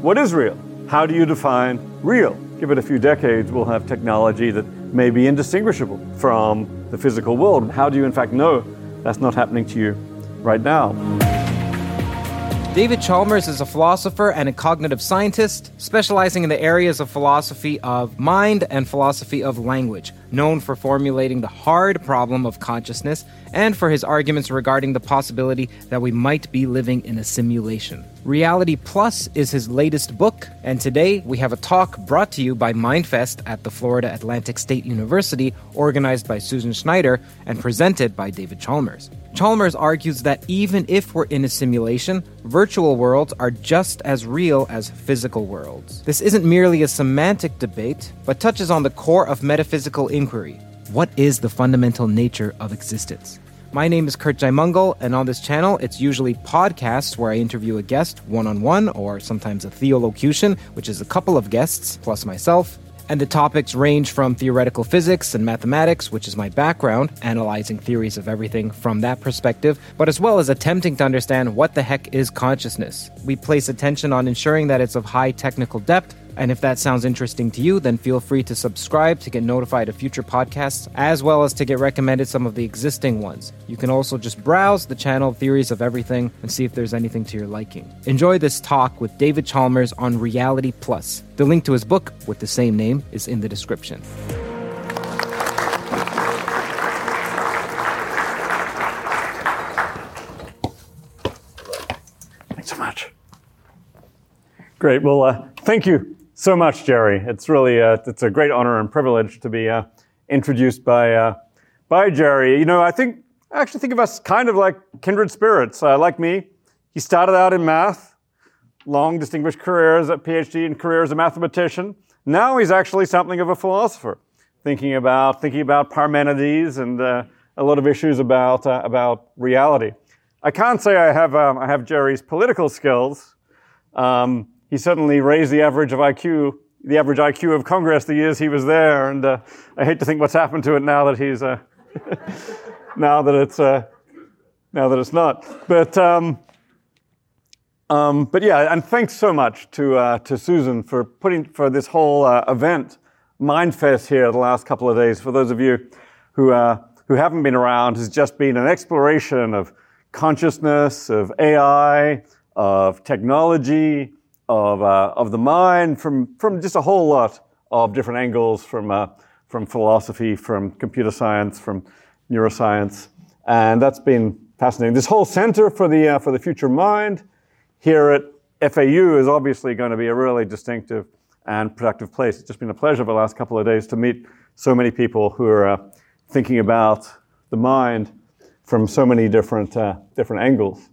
What is real? How do you define real? Give it a few decades, we'll have technology that may be indistinguishable from the physical world. How do you, in fact, know that's not happening to you right now? David Chalmers is a philosopher and a cognitive scientist, specializing in the areas of philosophy of mind and philosophy of language, known for formulating the hard problem of consciousness and for his arguments regarding the possibility that we might be living in a simulation. Reality Plus is his latest book, and today we have a talk brought to you by Mindfest at the Florida Atlantic State University, organized by Susan Schneider and presented by David Chalmers. Chalmers argues that even if we're in a simulation, virtual worlds are just as real as physical worlds. This isn't merely a semantic debate, but touches on the core of metaphysical inquiry. What is the fundamental nature of existence? My name is Curt Jaimungal, and on this channel, it's usually podcasts where I interview a guest one on one, or sometimes a theolocution, which is a couple of guests plus myself. And the topics range from theoretical physics and mathematics, which is my background, analyzing theories of everything from that perspective, but as well as attempting to understand what the heck is consciousness. We place attention on ensuring that it's of high technical depth and if that sounds interesting to you, then feel free to subscribe to get notified of future podcasts, as well as to get recommended some of the existing ones. You can also just browse the channel Theories of Everything and see if there's anything to your liking. Enjoy this talk with David Chalmers on Reality Plus. The link to his book with the same name is in the description. Thanks so much. Great. Well, uh, thank you so much, Jerry. It's really uh, it's a great honor and privilege to be uh, introduced by uh, by Jerry. You know, I think I actually think of us kind of like kindred spirits. Uh, like me, he started out in math, long distinguished careers at PhD and career as a mathematician. Now he's actually something of a philosopher, thinking about thinking about Parmenides and uh, a lot of issues about uh, about reality. I can't say I have um, I have Jerry's political skills. Um, he certainly raised the average of IQ, the average IQ of Congress the years he was there. And uh, I hate to think what's happened to it now that he's, uh, now that it's, uh, now that it's not. But, um, um, but yeah, and thanks so much to, uh, to Susan for putting, for this whole uh, event, Mindfest here the last couple of days. For those of you who, uh, who haven't been around, has just been an exploration of consciousness, of AI, of technology, of, uh, of the mind from, from just a whole lot of different angles from, uh, from philosophy, from computer science, from neuroscience. And that's been fascinating. This whole center for the, uh, for the future mind here at FAU is obviously going to be a really distinctive and productive place. It's just been a pleasure the last couple of days to meet so many people who are uh, thinking about the mind from so many different, uh, different angles.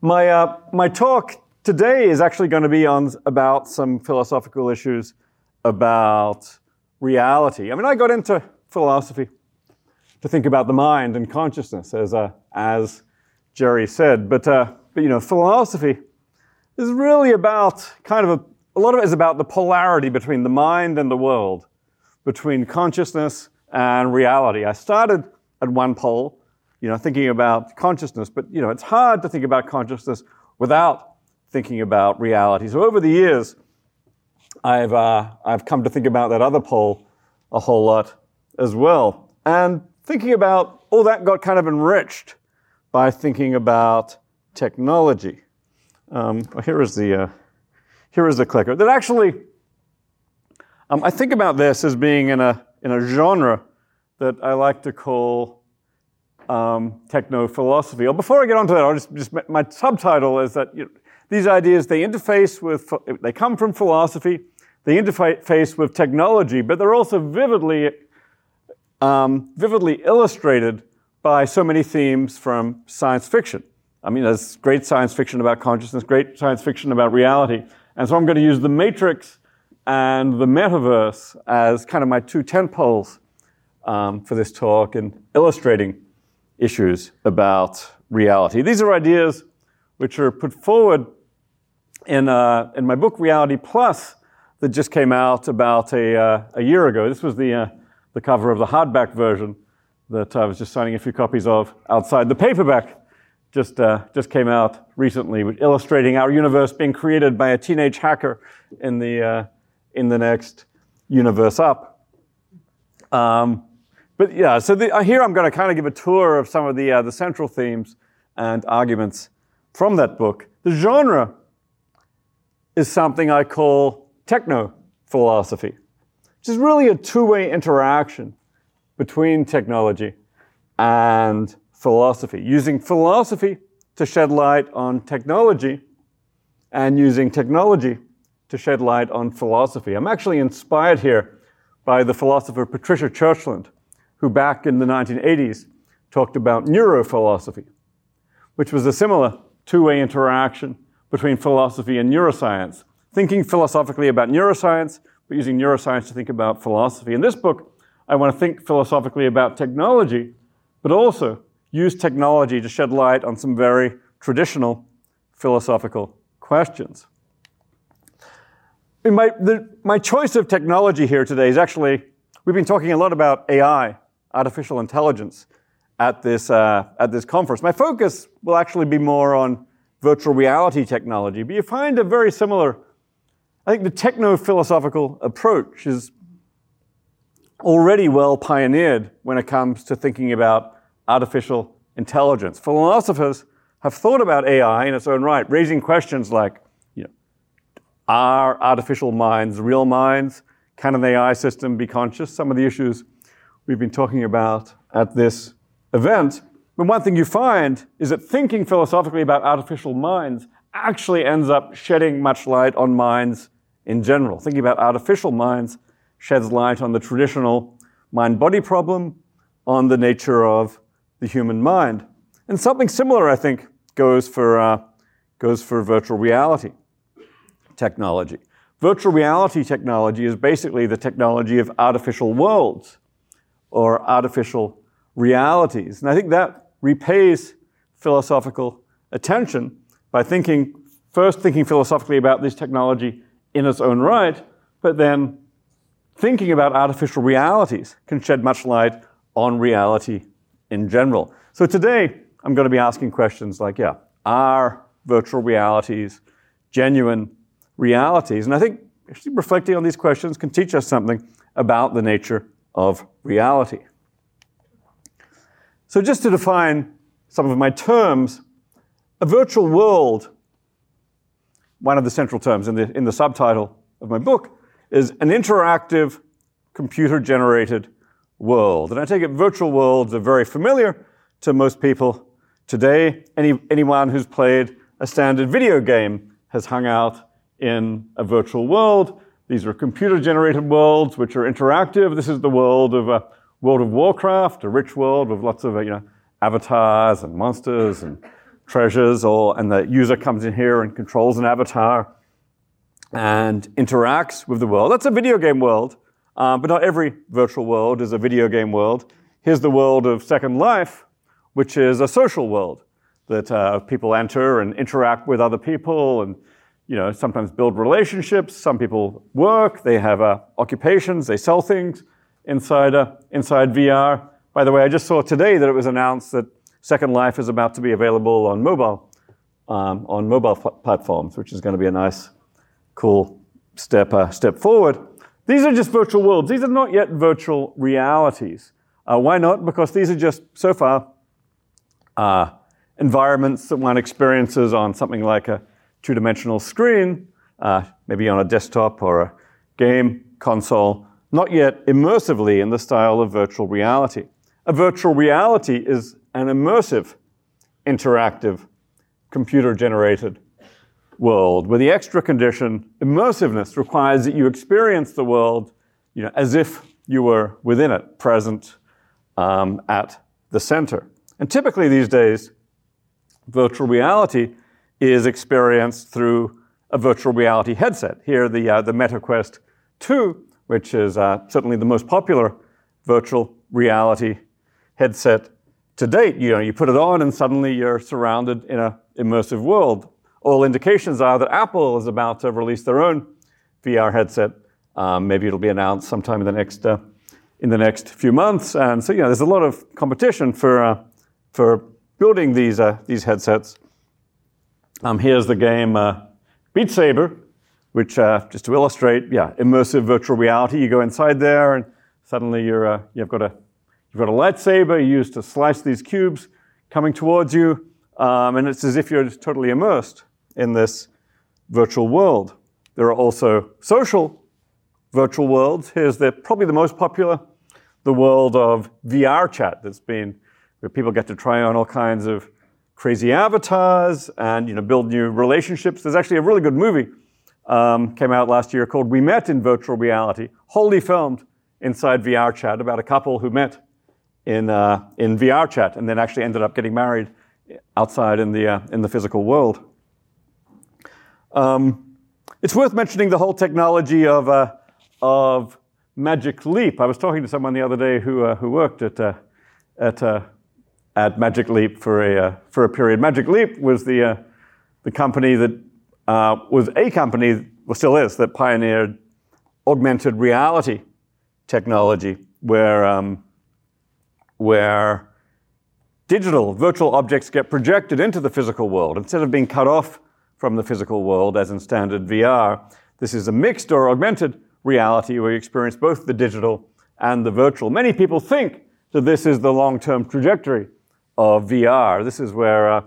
My, uh, my talk today is actually going to be on about some philosophical issues about reality. I mean, I got into philosophy to think about the mind and consciousness, as uh, as Jerry said. But uh, but you know, philosophy is really about kind of a, a lot of it is about the polarity between the mind and the world, between consciousness and reality. I started at one pole, you know, thinking about consciousness, but you know, it's hard to think about consciousness without thinking about reality. So over the years, I've, uh, I've come to think about that other pole a whole lot as well. And thinking about all that got kind of enriched by thinking about technology. Um, well, here is the uh, here is the clicker. That actually, um, I think about this as being in a in a genre that I like to call um, techno philosophy. Or before I get onto that, I'll just, just my subtitle is that you know, these ideas, they interface with, they come from philosophy, they interface with technology, but they're also vividly, um, vividly illustrated by so many themes from science fiction. I mean, there's great science fiction about consciousness, great science fiction about reality. And so I'm going to use the Matrix and the metaverse as kind of my two tent poles um, for this talk and illustrating issues about reality. These are ideas which are put forward in, uh, in my book Reality Plus that just came out about a, uh, a year ago. This was the, uh, the cover of the hardback version that I was just signing a few copies of outside the paperback just, uh, just came out recently, illustrating our universe being created by a teenage hacker in the, uh, in the next universe up. Um, but yeah, so the, uh, here I'm going to kind of give a tour of some of the, the central themes and arguments from that book. The genre is something I call techno philosophy, which is really a two way interaction between technology and philosophy, using philosophy to shed light on technology and using technology to shed light on philosophy. I'm actually inspired here by the philosopher Patricia Churchland, who back in the 1980s talked about neurophilosophy, which was a similar two way interaction between philosophy and neuroscience, thinking philosophically about neuroscience, but using neuroscience to think about philosophy. In this book, I want to think philosophically about technology, but also use technology to shed light on some very traditional philosophical questions. My, the, my choice of technology here today is actually, we've been talking a lot about AI, artificial intelligence, at this, uh, at this conference. My focus will actually be more on virtual reality technology, but you find a very similar, I think the techno philosophical approach is already well pioneered when it comes to thinking about artificial intelligence. Philosophers have thought about AI in its own right, raising questions like, you know, are artificial minds real minds? Can an AI system be conscious? Some of the issues we've been talking about at this event. But one thing you find is that thinking philosophically about artificial minds actually ends up shedding much light on minds in general. Thinking about artificial minds sheds light on the traditional mind body problem, on the nature of the human mind. And something similar, I think, goes for, uh, goes for virtual reality technology. Virtual reality technology is basically the technology of artificial worlds or artificial realities. And I think that repays philosophical attention by thinking, first thinking philosophically about this technology in its own right, but then thinking about artificial realities can shed much light on reality in general. So today, I'm going to be asking questions like, yeah, are virtual realities genuine realities? And I think actually reflecting on these questions can teach us something about the nature of reality. So just to define some of my terms, a virtual world, one of the central terms in the, in the subtitle of my book, is an interactive computer-generated world. And I take it virtual worlds are very familiar to most people today. Any, anyone who's played a standard video game has hung out in a virtual world. These are computer-generated worlds which are interactive. This is the world of uh, World of Warcraft, a rich world with lots of you know avatars and monsters and treasures. Or and the user comes in here and controls an avatar and interacts with the world. That's a video game world. Um, but not every virtual world is a video game world. Here's the world of Second Life, which is a social world that uh, people enter and interact with other people and you know, sometimes build relationships. Some people work, they have uh, occupations, they sell things inside, uh, inside VR. By the way, I just saw today that it was announced that Second Life is about to be available on mobile, um, on mobile platforms, which is going to be a nice, cool step, uh, step forward. These are just virtual worlds. These are not yet virtual realities. Uh, why not? Because these are just, so far, uh, environments that one experiences on something like a two dimensional screen, uh, maybe on a desktop or a game console, not yet immersively in the style of virtual reality. A virtual reality is an immersive, interactive, computer generated world, where the extra condition, immersiveness, requires that you experience the world you know, as if you were within it, present um, at the center. And typically these days, virtual reality is experienced through a virtual reality headset. Here, the, uh, the MetaQuest 2, which is uh, certainly the most popular virtual reality headset to date. You know, you put it on and suddenly you're surrounded in an immersive world all indications are that Apple is about to release their own VR headset. Um, maybe it'll be announced sometime in the next uh, in the next few months. And so, you know, there's a lot of competition for uh, for building these, uh, these headsets. Um, here's the game uh, Beat Saber, which, uh, just to illustrate, yeah, immersive virtual reality. You go inside there, and suddenly you're, uh, you've, got a, you've got a lightsaber you to slice these cubes coming towards you, um, and it's as if you're totally immersed in this virtual world. There are also social virtual worlds. Here's the, probably the most popular, the world of VR chat that's been, where people get to try on all kinds of crazy avatars and you know, build new relationships. There's actually a really good movie um, came out last year called We Met in Virtual Reality, wholly filmed inside VR chat about a couple who met in, uh, in VR chat and then actually ended up getting married outside in the, uh, in the physical world. Um, it's worth mentioning the whole technology of, uh, of Magic Leap. I was talking to someone the other day who, uh, who worked at, uh, at, uh, at Magic Leap for a, for a period. Magic Leap was the, the company that was a company, well, still is, that pioneered augmented reality technology, where, um, where digital virtual objects get projected into the physical world instead of being cut off from the physical world as in standard VR. This is a mixed or augmented reality where you experience both the digital and the virtual. Many people think that this is the long-term trajectory of VR. This is where uh,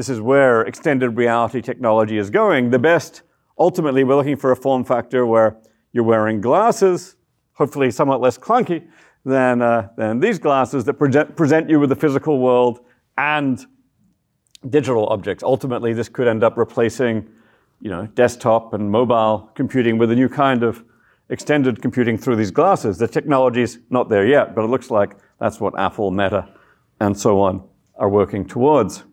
this is where extended reality technology is going. The best, ultimately, we're looking for a form factor where you're wearing glasses, hopefully somewhat less clunky than, uh, than these glasses that present, present you with the physical world and digital objects. Ultimately, this could end up replacing you know, desktop and mobile computing with a new kind of extended computing through these glasses. The technology's not there yet, but it looks like that's what Apple, Meta, and so on are working towards.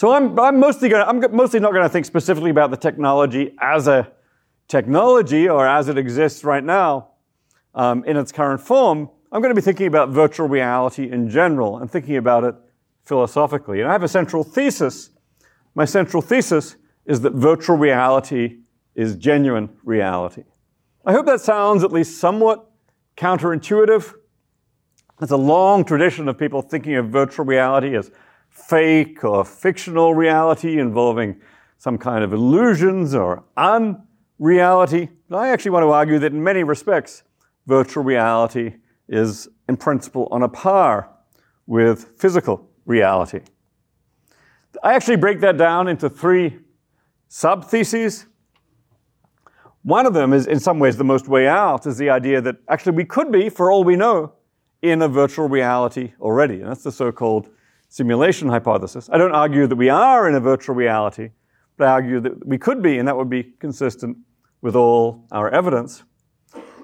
So I'm, I'm mostly going I'm mostly not going to think specifically about the technology as a technology or as it exists right now um, in its current form. I'm going to be thinking about virtual reality in general and thinking about it philosophically. And I have a central thesis. My central thesis is that virtual reality is genuine reality. I hope that sounds at least somewhat counterintuitive. There's a long tradition of people thinking of virtual reality as fake or fictional reality involving some kind of illusions or unreality. But I actually want to argue that in many respects, virtual reality is in principle on a par with physical reality. I actually break that down into three sub theses. One of them is, in some ways, the most way out, is the idea that actually we could be, for all we know, in a virtual reality already. And that's the so called simulation hypothesis. I don't argue that we are in a virtual reality, but I argue that we could be, and that would be consistent with all our evidence.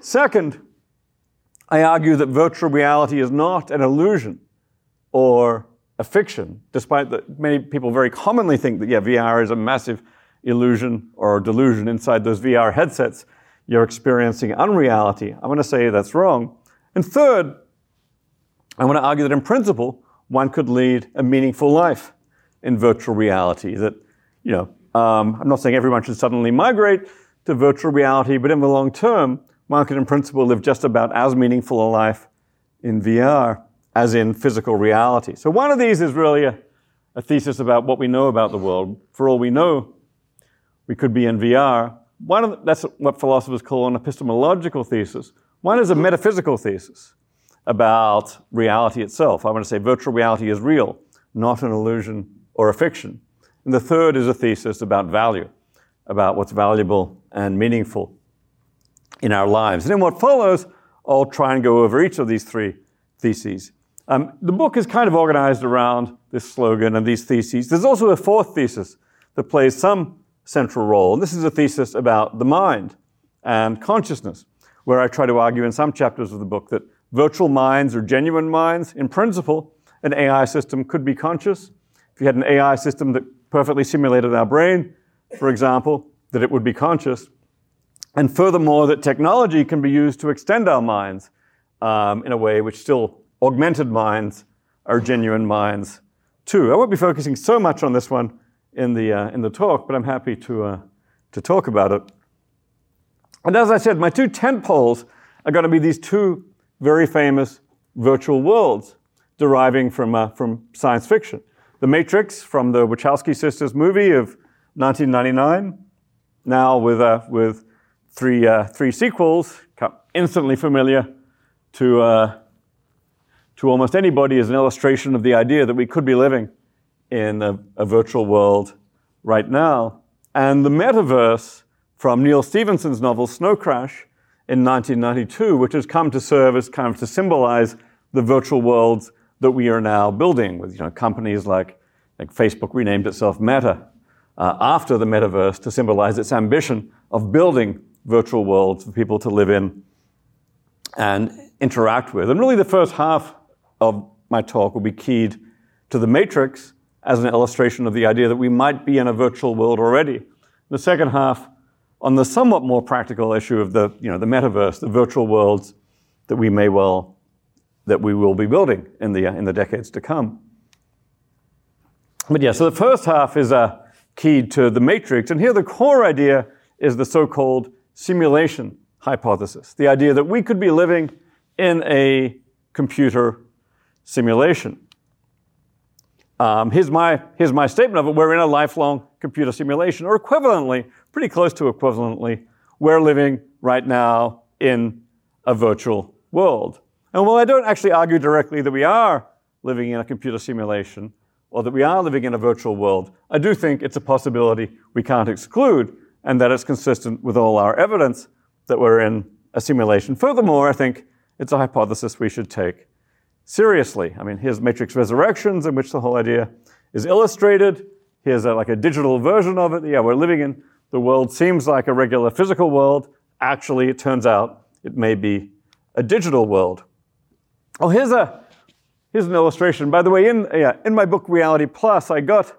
Second, I argue that virtual reality is not an illusion or a fiction, despite that many people very commonly think that, yeah, VR is a massive illusion or delusion inside those VR headsets. You're experiencing unreality. I want to say that's wrong. And third, I want to argue that in principle, one could lead a meaningful life in virtual reality. That, you know, um, I'm not saying everyone should suddenly migrate to virtual reality, but in the long term, one could in principle live just about as meaningful a life in VR as in physical reality. So one of these is really a, a thesis about what we know about the world. For all we know, we could be in VR. One the, that's what philosophers call an epistemological thesis. One is a metaphysical thesis about reality itself. I want to say virtual reality is real, not an illusion or a fiction. And the third is a thesis about value, about what's valuable and meaningful in our lives. And in what follows, I'll try and go over each of these three theses. Um, the book is kind of organized around this slogan and these theses. There's also a fourth thesis that plays some central role, and this is a thesis about the mind and consciousness, where I try to argue in some chapters of the book that virtual minds or genuine minds, in principle, an AI system could be conscious. If you had an AI system that perfectly simulated our brain, for example, that it would be conscious. And furthermore, that technology can be used to extend our minds um, in a way which still augmented minds are genuine minds too. I won't be focusing so much on this one in the, uh, in the talk, but I'm happy to, uh, to talk about it. And as I said, my two tent poles are going to be these two very famous virtual worlds deriving from, uh, from science fiction. The Matrix from the Wachowski sisters movie of 1999, now with, uh, with three, uh, three sequels, instantly familiar to, uh, to almost anybody as an illustration of the idea that we could be living in a, a virtual world right now. And the metaverse from Neal Stephenson's novel Snow Crash in 1992, which has come to serve as kind of to symbolize the virtual worlds that we are now building with you know, companies like, like Facebook renamed itself Meta uh, after the metaverse to symbolize its ambition of building virtual worlds for people to live in and interact with. And really, the first half of my talk will be keyed to the matrix as an illustration of the idea that we might be in a virtual world already. The second half on the somewhat more practical issue of the, you know, the metaverse, the virtual worlds that we may well that we will be building in the, in the decades to come. But yeah, so the first half is uh, keyed to the matrix. And here the core idea is the so-called simulation hypothesis. The idea that we could be living in a computer simulation. Um, here's, my, here's my statement of it. We're in a lifelong computer simulation, or equivalently, pretty close to equivalently, we're living right now in a virtual world. And while I don't actually argue directly that we are living in a computer simulation or that we are living in a virtual world, I do think it's a possibility we can't exclude and that it's consistent with all our evidence that we're in a simulation. Furthermore, I think it's a hypothesis we should take seriously. I mean, here's Matrix Resurrections, in which the whole idea is illustrated. Here's a, like a digital version of it. Yeah, we're living in the world seems like a regular physical world. Actually, it turns out it may be a digital world. Oh, here's a here's an illustration. By the way, in yeah, in my book Reality Plus, I got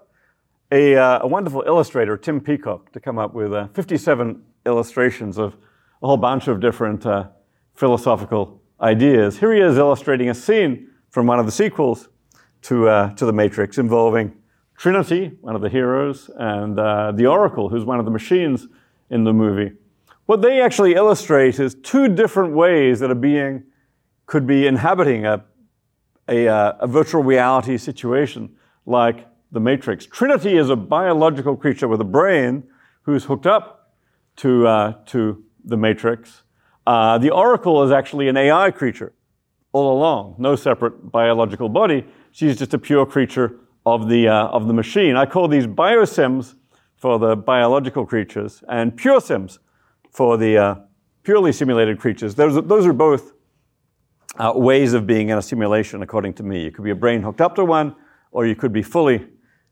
a, uh, a wonderful illustrator, Tim Peacock, to come up with uh, 57 illustrations of a whole bunch of different uh, philosophical ideas. Here he is illustrating a scene from one of the sequels to uh, to the Matrix involving Trinity, one of the heroes, and uh, the Oracle, who's one of the machines in the movie. What they actually illustrate is two different ways that a being could be inhabiting a, a, uh, a virtual reality situation like the Matrix. Trinity is a biological creature with a brain who's hooked up to, uh, to the Matrix. Uh, the Oracle is actually an AI creature all along, no separate biological body. She's just a pure creature of the, uh, of the machine. I call these biosims for the biological creatures and pure sims for the uh, purely simulated creatures. Those, those are both uh, ways of being in a simulation, according to me. You could be a brain hooked up to one, or you could be fully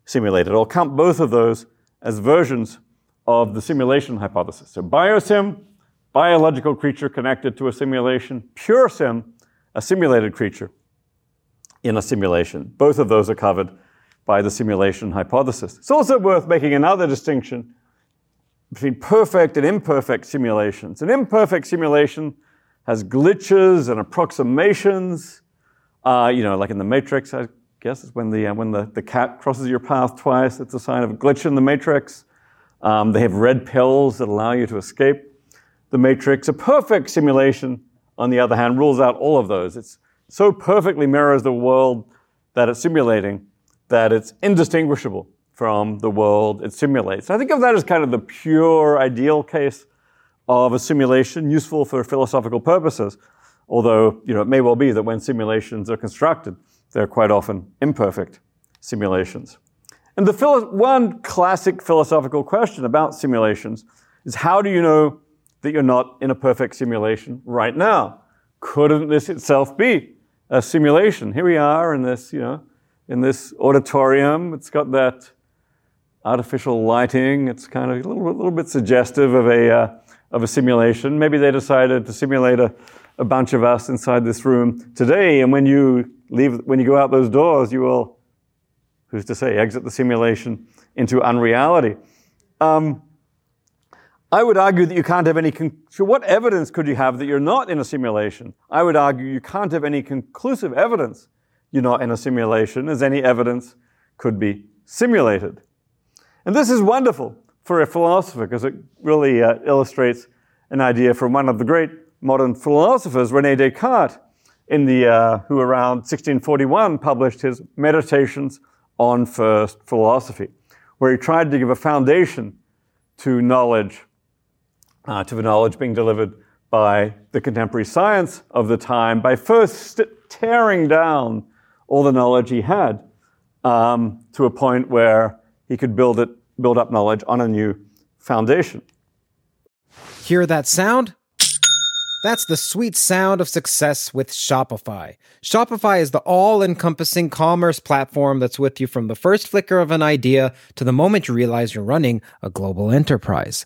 simulated. I'll count both of those as versions of the simulation hypothesis. So biosim, biological creature connected to a simulation, pure sim, a simulated creature in a simulation. Both of those are covered by the simulation hypothesis. It's also worth making another distinction between perfect and imperfect simulations. An imperfect simulation has glitches and approximations. Uh, you know, like in the Matrix, I guess when the uh, when the, the cat crosses your path twice. It's a sign of a glitch in the Matrix. Um, they have red pills that allow you to escape the Matrix. A perfect simulation, on the other hand, rules out all of those. It's so perfectly mirrors the world that it's simulating that it's indistinguishable from the world it simulates. I think of that as kind of the pure ideal case of a simulation useful for philosophical purposes. Although, you know, it may well be that when simulations are constructed, they're quite often imperfect simulations. And the philo- one classic philosophical question about simulations is how do you know that you're not in a perfect simulation right now? Couldn't this itself be a simulation? Here we are in this, you know, in this auditorium. It's got that artificial lighting. It's kind of a little, little bit suggestive of a, uh, of a simulation. Maybe they decided to simulate a, a bunch of us inside this room today, and when you leave, when you go out those doors, you will, who's to say, exit the simulation into unreality. Um, I would argue that you can't have any. Con- so, what evidence could you have that you're not in a simulation? I would argue you can't have any conclusive evidence you're not in a simulation, as any evidence could be simulated. And this is wonderful for a philosopher because it really uh, illustrates an idea from one of the great modern philosophers, Rene Descartes, in the, uh, who around 1641 published his Meditations on First Philosophy, where he tried to give a foundation to knowledge, uh, to the knowledge being delivered by the contemporary science of the time by first tearing down all the knowledge he had um, to a point where he could build it, build up knowledge on a new foundation. Hear that sound? That's the sweet sound of success with Shopify. Shopify is the all encompassing commerce platform that's with you from the first flicker of an idea to the moment you realize you're running a global enterprise.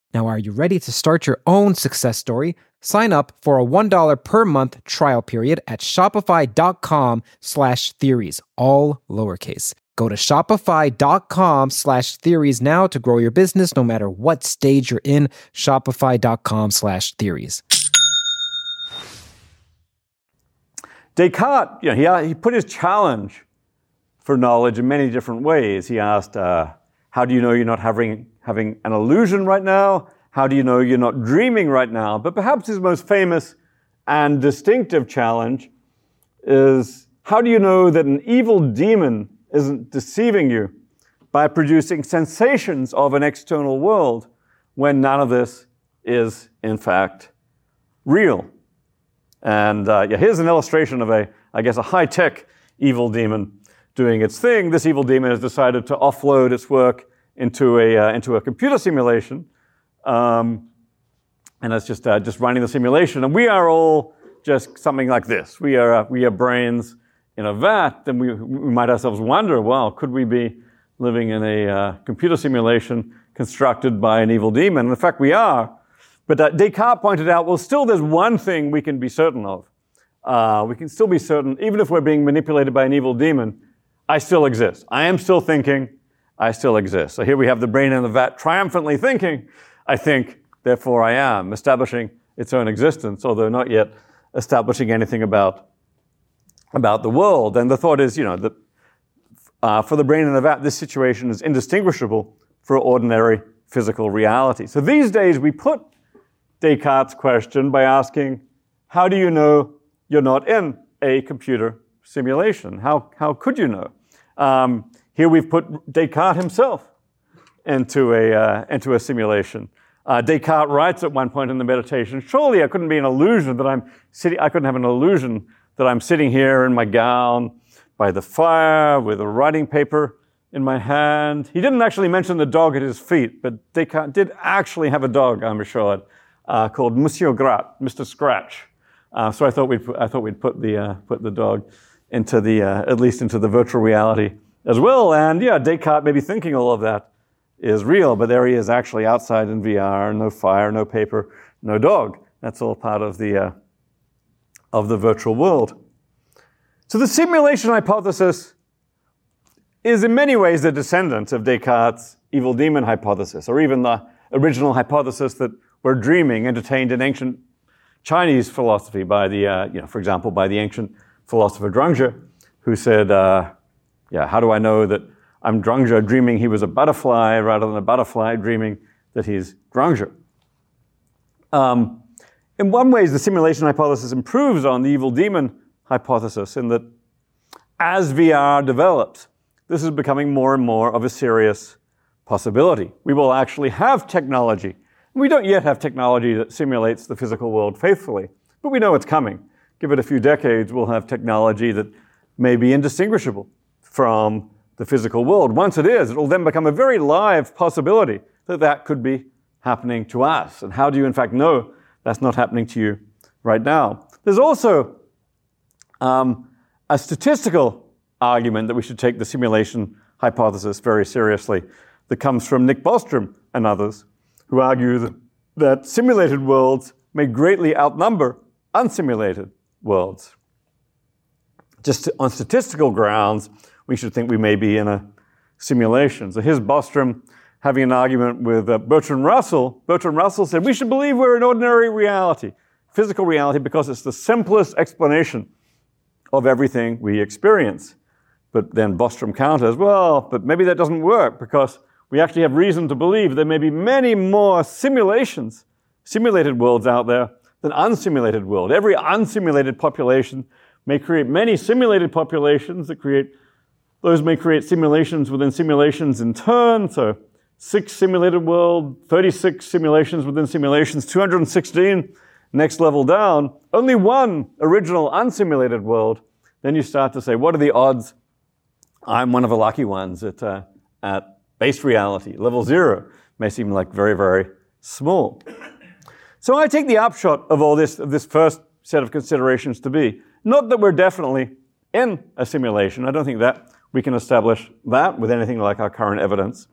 Now, are you ready to start your own success story? Sign up for a $1 per month trial period at shopify.com slash theories, all lowercase. Go to shopify.com slash theories now to grow your business no matter what stage you're in. Shopify.com slash theories. Descartes, you know, he, he put his challenge for knowledge in many different ways. He asked, uh, how do you know you're not having, having an illusion right now? How do you know you're not dreaming right now? But perhaps his most famous and distinctive challenge is how do you know that an evil demon isn't deceiving you by producing sensations of an external world when none of this is, in fact, real? And uh, yeah, here's an illustration of a, I guess, a high tech evil demon doing its thing, this evil demon has decided to offload its work into a, uh, into a computer simulation. Um, and it's just, uh, just running the simulation. And we are all just something like this. We are, uh, we are brains in a vat. Then we, we might ourselves wonder, well, could we be living in a uh, computer simulation constructed by an evil demon? And in fact, we are. But uh, Descartes pointed out, well, still there's one thing we can be certain of. Uh, we can still be certain, even if we're being manipulated by an evil demon, I still exist. I am still thinking. I still exist. So here we have the brain in the vat triumphantly thinking, I think, therefore I am, establishing its own existence, although not yet establishing anything about, about the world. And the thought is, you know, that uh, for the brain in the vat, this situation is indistinguishable for ordinary physical reality. So these days we put Descartes' question by asking, how do you know you're not in a computer simulation? How, how could you know? Um, here we've put Descartes himself into a, uh, into a simulation. Uh, Descartes writes at one point in the meditation, surely I couldn't be an illusion that I'm sitting, I couldn't have an illusion that I'm sitting here in my gown by the fire with a writing paper in my hand. He didn't actually mention the dog at his feet, but Descartes did actually have a dog, I'm assured, uh, called Monsieur Grat, Mr. Scratch. Uh, so I thought we'd, I thought we'd put the, uh, put the dog into the, uh, at least into the virtual reality as well. And yeah, Descartes maybe thinking all of that is real, but there he is actually outside in VR, no fire, no paper, no dog. That's all part of the, uh, of the virtual world. So the simulation hypothesis is in many ways the descendant of Descartes' evil demon hypothesis, or even the original hypothesis that we're dreaming entertained in ancient Chinese philosophy by the, uh, you know, for example, by the ancient philosopher Zhuangzi, who said, uh, yeah, how do I know that I'm Zhuangzi dreaming he was a butterfly rather than a butterfly dreaming that he's Zhuangzi? Um, in one way, the simulation hypothesis improves on the evil demon hypothesis in that as VR develops, this is becoming more and more of a serious possibility. We will actually have technology. We don't yet have technology that simulates the physical world faithfully, but we know it's coming give it a few decades, we'll have technology that may be indistinguishable from the physical world. Once it is, it will then become a very live possibility that that could be happening to us. And how do you, in fact, know that's not happening to you right now? There's also um, a statistical argument that we should take the simulation hypothesis very seriously that comes from Nick Bostrom and others, who argue that, that simulated worlds may greatly outnumber unsimulated worlds. Just on statistical grounds, we should think we may be in a simulation. So here's Bostrom having an argument with uh, Bertrand Russell. Bertrand Russell said, We should believe we're in ordinary reality, physical reality, because it's the simplest explanation of everything we experience. But then Bostrom counters, well, but maybe that doesn't work because we actually have reason to believe there may be many more simulations, simulated worlds out there than unsimulated world. Every unsimulated population may create many simulated populations that create, those may create simulations within simulations in turn. So six simulated world, 36 simulations within simulations, 216 next level down, only one original unsimulated world. Then you start to say, what are the odds I'm one of the lucky ones at, uh, at base reality. Level zero may seem like very, very small. So I take the upshot of all this, of this first set of considerations to be not that we're definitely in a simulation. I don't think that we can establish that with anything like our current evidence.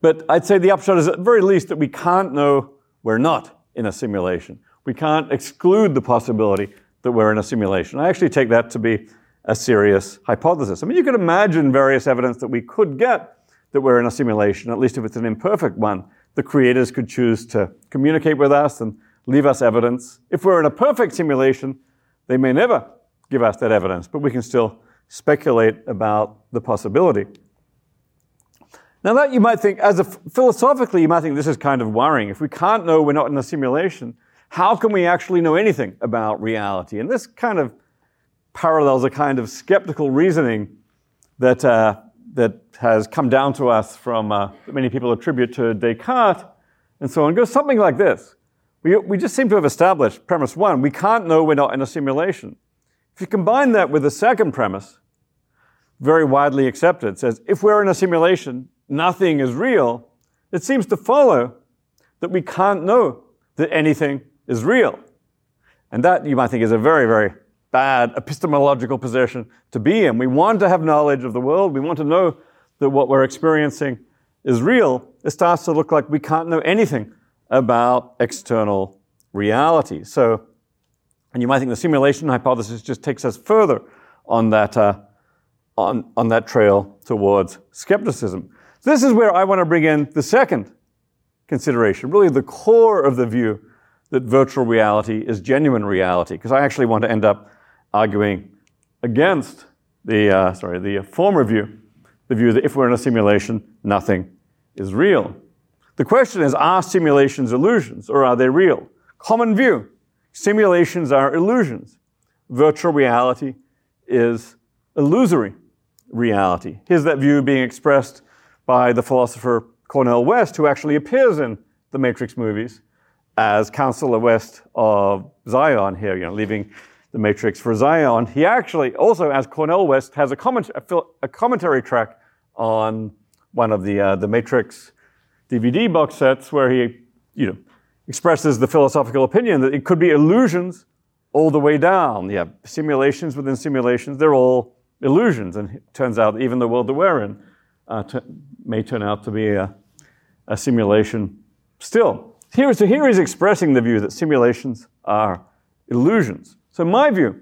But I'd say the upshot is at the very least that we can't know we're not in a simulation. We can't exclude the possibility that we're in a simulation. I actually take that to be a serious hypothesis. I mean, you could imagine various evidence that we could get that we're in a simulation, at least if it's an imperfect one. The creators could choose to communicate with us and leave us evidence. If we're in a perfect simulation, they may never give us that evidence, but we can still speculate about the possibility. Now that you might think, as a philosophically, you might think this is kind of worrying. If we can't know we're not in a simulation, how can we actually know anything about reality? And this kind of parallels a kind of skeptical reasoning that, uh, that has come down to us from uh, many people attribute to Descartes and so on. It goes something like this. We, we just seem to have established premise one, we can't know we're not in a simulation. If you combine that with the second premise, very widely accepted, says if we're in a simulation, nothing is real, it seems to follow that we can't know that anything is real. And that, you might think, is a very, very bad epistemological position to be in. We want to have knowledge of the world. We want to know that what we're experiencing is real. It starts to look like we can't know anything about external reality. So, and you might think the simulation hypothesis just takes us further on that, uh, on, on that trail towards skepticism. This is where I want to bring in the second consideration, really the core of the view that virtual reality is genuine reality, because I actually want to end up arguing against the, uh, sorry, the former view, the view that if we're in a simulation, nothing is real. The question is, are simulations illusions or are they real? Common view. Simulations are illusions. Virtual reality is illusory reality. Here's that view being expressed by the philosopher Cornel West, who actually appears in the Matrix movies as Counselor West of Zion here, you know, leaving the Matrix for Zion. He actually also, as Cornel West, has a, comment, a, commentary track on one of the uh, the Matrix DVD box sets where he, you know, expresses the philosophical opinion that it could be illusions all the way down. Yeah, simulations within simulations, they're all illusions. And it turns out even the world that we're in uh, t- may turn out to be a, a simulation still. Here, so here he's expressing the view that simulations are illusions. So, my view,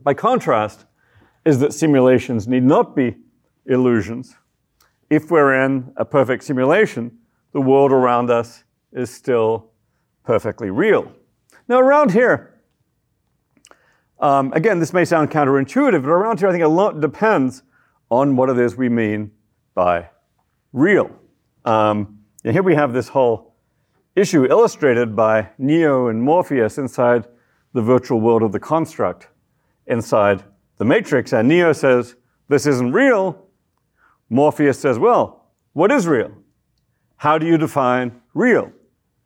by contrast, is that simulations need not be illusions. If we're in a perfect simulation, the world around us is still perfectly real. Now, around here, um, again, this may sound counterintuitive, but around here, I think a lot depends on what it is we mean by real. Um, and here we have this whole issue illustrated by Neo and Morpheus inside the virtual world of the construct inside the matrix. And Neo says, This isn't real. Morpheus says, Well, what is real? How do you define real?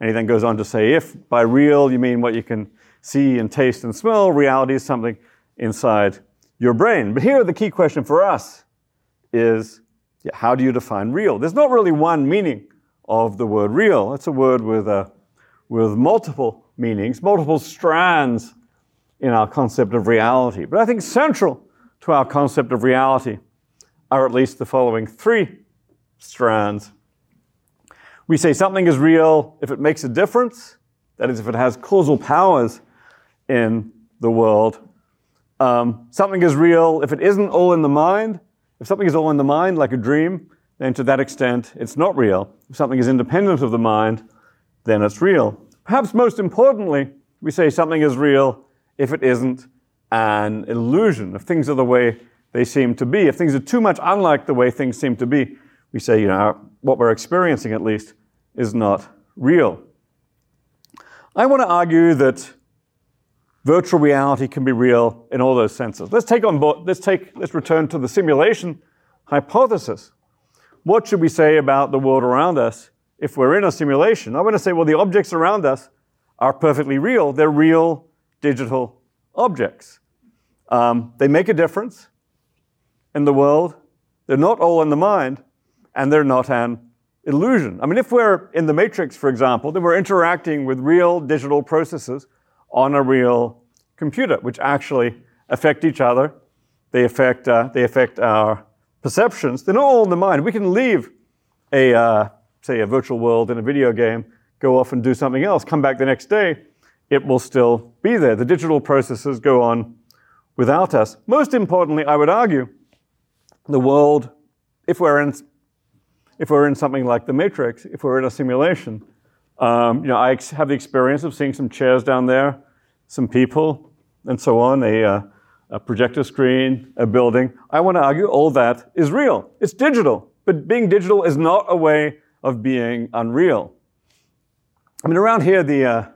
And he then goes on to say, If by real you mean what you can see and taste and smell, reality is something inside your brain. But here, the key question for us is yeah, how do you define real? There's not really one meaning of the word real. It's a word with, uh, with multiple meanings, multiple strands in our concept of reality. But I think central to our concept of reality are at least the following three strands. We say something is real if it makes a difference, that is, if it has causal powers in the world. Um, something is real if it isn't all in the mind. If something is all in the mind, like a dream, then to that extent it's not real. If something is independent of the mind, then it's real. Perhaps most importantly, we say something is real if it isn't an illusion, if things are the way they seem to be. If things are too much unlike the way things seem to be, we say, you know, what we're experiencing at least is not real. I want to argue that virtual reality can be real in all those senses. Let's take on board, let's take, let's return to the simulation hypothesis. What should we say about the world around us if we're in a simulation? I want to say, well, the objects around us are perfectly real. They're real digital objects. Um, they make a difference in the world. They're not all in the mind, and they're not an illusion. I mean, if we're in the matrix, for example, then we're interacting with real digital processes on a real computer, which actually affect each other. They affect, uh, they affect our perceptions. They're not all in the mind. We can leave a, uh, say, a virtual world in a video game, go off and do something else, come back the next day, it will still be there. The digital processes go on without us. Most importantly, I would argue, the world, if we're in, if we're in something like the Matrix, if we're in a simulation, um, you know, I have the experience of seeing some chairs down there, some people, and so on, a, uh, a projector screen, a building. I want to argue all that is real. It's digital, but being digital is not a way of being unreal. I mean, around here, the uh,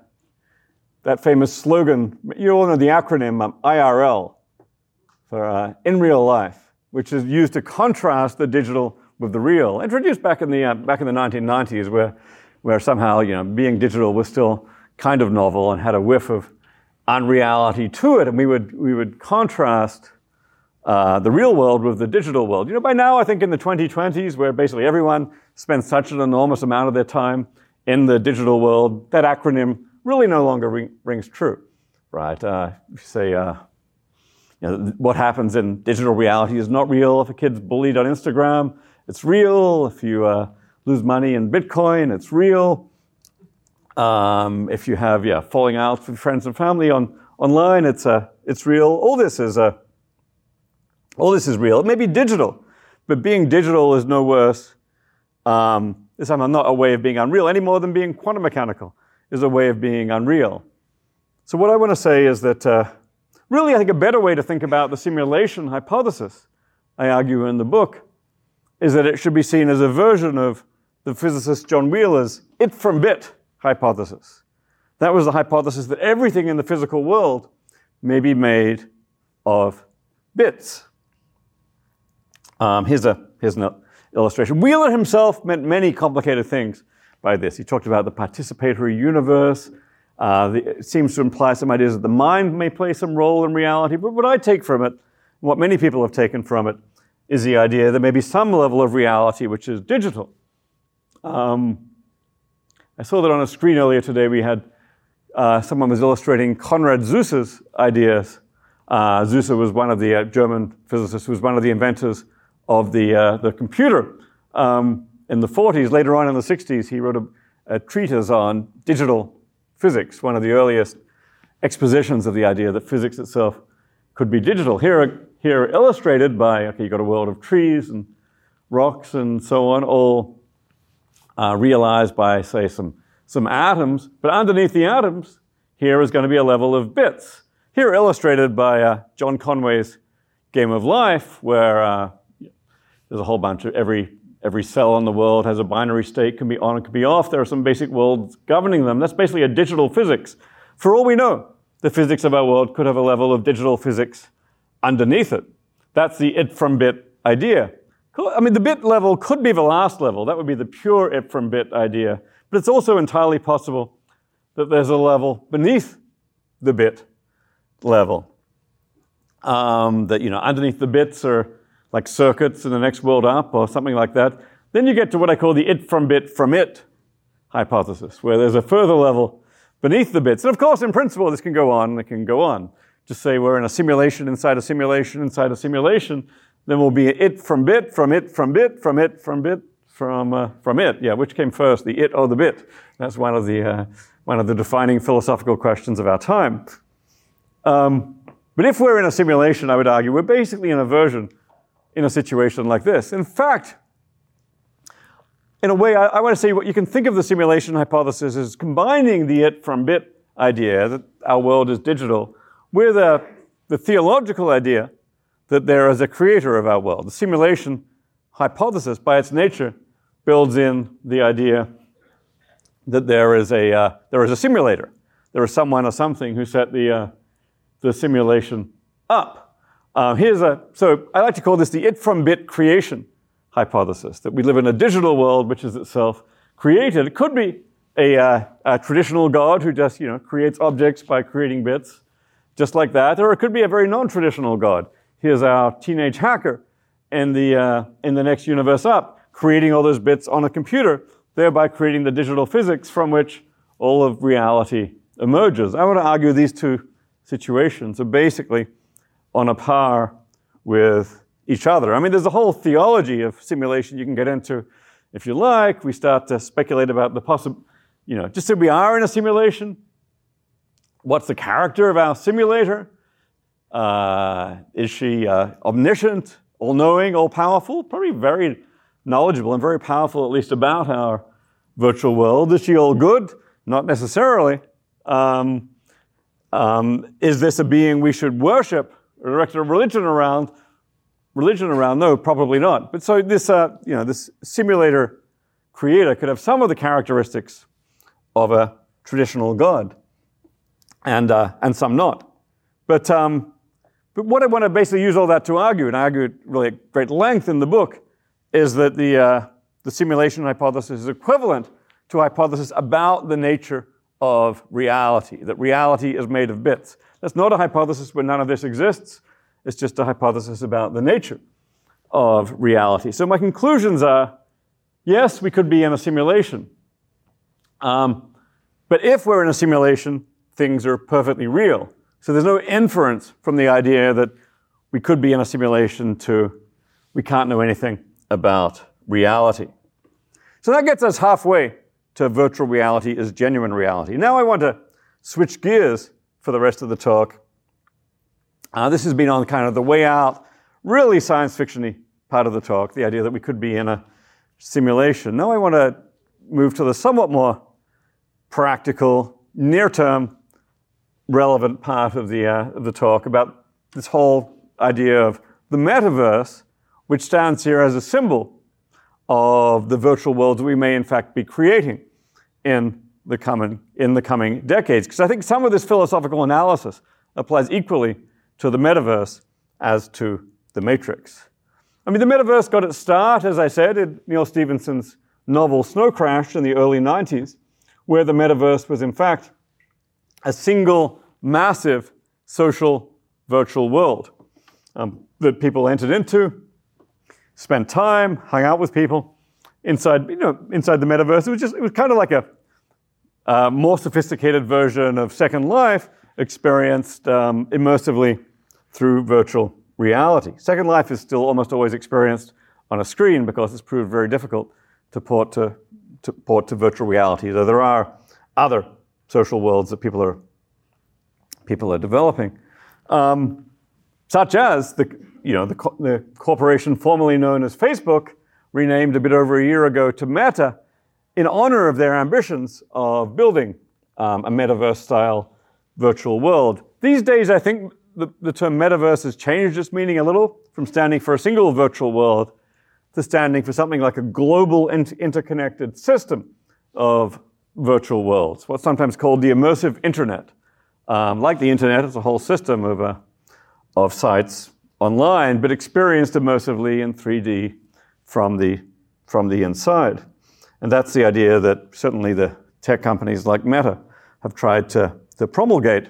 that famous slogan, you all know the acronym um, IRL for uh, in real life, which is used to contrast the digital with the real. Introduced back in the uh, back in the 1990s, where where somehow you know being digital was still kind of novel and had a whiff of unreality to it, and we would we would contrast uh, the real world with the digital world. You know, by now I think in the 2020s, where basically everyone spends such an enormous amount of their time in the digital world, that acronym really no longer ring, rings true, right? Uh, say, uh, you know, what happens in digital reality is not real. If a kid's bullied on Instagram, it's real. If you uh, lose money in Bitcoin, it's real. Um, if you have yeah falling out with friends and family on online, it's uh, it's real. All this is uh, all this is real. It may be digital, but being digital is no worse. Um, is not a way of being unreal any more than being quantum mechanical is a way of being unreal. So what I want to say is that uh, really, I think a better way to think about the simulation hypothesis, I argue in the book, is that it should be seen as a version of the physicist John Wheeler's it from bit hypothesis. That was the hypothesis that everything in the physical world may be made of bits. Um, here's, a, here's an illustration. Wheeler himself meant many complicated things by this. He talked about the participatory universe. Uh, the, it seems to imply some ideas that the mind may play some role in reality. But what I take from it, what many people have taken from it, is the idea that maybe some level of reality which is digital. Um, I saw that on a screen earlier today. We had uh, someone was illustrating Konrad Zuse's ideas. Uh, Zuse was one of the uh, German physicists who was one of the inventors of the, uh, the computer. Um, in the 40s, later on in the 60s, he wrote a, a treatise on digital physics, one of the earliest expositions of the idea that physics itself could be digital. Here, here illustrated by, okay, you've got a world of trees and rocks and so on, all uh, realized by, say, some, some atoms. But underneath the atoms, here is going to be a level of bits. Here illustrated by uh, John Conway's Game of Life, where uh, there's a whole bunch of every Every cell in the world has a binary state, can be on, can be off. There are some basic worlds governing them. That's basically a digital physics. For all we know, the physics of our world could have a level of digital physics underneath it. That's the it from bit idea. I mean, the bit level could be the last level. That would be the pure it from bit idea. But it's also entirely possible that there's a level beneath the bit level. um, that you know underneath the bits are like circuits in the next world up or something like that. Then you get to what I call the it from bit from it hypothesis, where there's a further level beneath the bits. And of course, in principle, this can go on it can go on. Just say we're in a simulation inside a simulation inside a simulation. Then we'll be it from bit, from it, from bit, from it, from bit, from, uh, from it. Yeah, which came first, the it or the bit? That's one of the, uh, one of the defining philosophical questions of our time. Um, but if we're in a simulation, I would argue, we're basically in a version in a situation like this. In fact, in a way, I, I want to say what you can think of the simulation hypothesis as combining the it from bit idea that our world is digital with a, the theological idea that there is a creator of our world. The simulation hypothesis, by its nature, builds in the idea that there is a, uh, there is a simulator. There is someone or something who set the, uh, the simulation up. Uh, here's a, so I like to call this the it from bit creation hypothesis, that we live in a digital world which is itself created. It could be a, uh, a, traditional God who just, you know, creates objects by creating bits, just like that, or it could be a very non-traditional God. Here's our teenage hacker in the, uh, in the next universe up, creating all those bits on a computer, thereby creating the digital physics from which all of reality emerges. I want to argue these two situations are basically on a par with each other. I mean, there's a whole theology of simulation you can get into if you like. We start to speculate about the possible, you know, just if we are in a simulation, what's the character of our simulator? Uh, is she uh, omniscient, all knowing, all powerful? Probably very knowledgeable and very powerful, at least about our virtual world. Is she all good? Not necessarily. Um, um, is this a being we should worship, erect a religion around? Religion around? No, probably not. But so this, uh, you know, this simulator creator could have some of the characteristics of a traditional god, and uh, and some not. But um, but what I want to basically use all that to argue, and I argue it really at great length in the book, is that the uh, the simulation hypothesis is equivalent to a hypothesis about the nature of reality, that reality is made of bits. That's not a hypothesis where none of this exists. It's just a hypothesis about the nature of reality. So my conclusions are, yes, we could be in a simulation. Um, but if we're in a simulation, things are perfectly real. So there's no inference from the idea that we could be in a simulation to we can't know anything about reality. So that gets us halfway to virtual reality is genuine reality. Now I want to switch gears for the rest of the talk. Uh, this has been on kind of the way out, really science fictiony part of the talk, the idea that we could be in a simulation. Now I want to move to the somewhat more practical, near-term, relevant part of the, uh, of the talk about this whole idea of the metaverse, which stands here as a symbol of the virtual worlds we may in fact be creating in the coming, in the coming decades. Because I think some of this philosophical analysis applies equally to the metaverse as to the matrix. I mean, the metaverse got its start, as I said, in Neal Stephenson's novel Snow Crash in the early 90s, where the metaverse was, in fact, a single massive social virtual world um, that people entered into, spent time, hung out with people, inside, you know, inside the metaverse. It was just, it was kind of like a, more sophisticated version of Second Life experienced um, immersively through virtual reality. Second Life is still almost always experienced on a screen because it's proved very difficult to port to, to port to virtual reality. Though there are other social worlds that people are people are developing, um, such as the you know the, the corporation formerly known as Facebook renamed a bit over a year ago to Meta in honor of their ambitions of building um, a metaverse style virtual world. These days, I think the, the term metaverse has changed its meaning a little from standing for a single virtual world to standing for something like a global inter- interconnected system of virtual worlds, what's sometimes called the immersive internet. Um, like the internet, it's a whole system of, uh, of sites online, but experienced immersively in 3D from the, from the inside. And that's the idea that certainly the tech companies like Meta have tried to, to promulgate.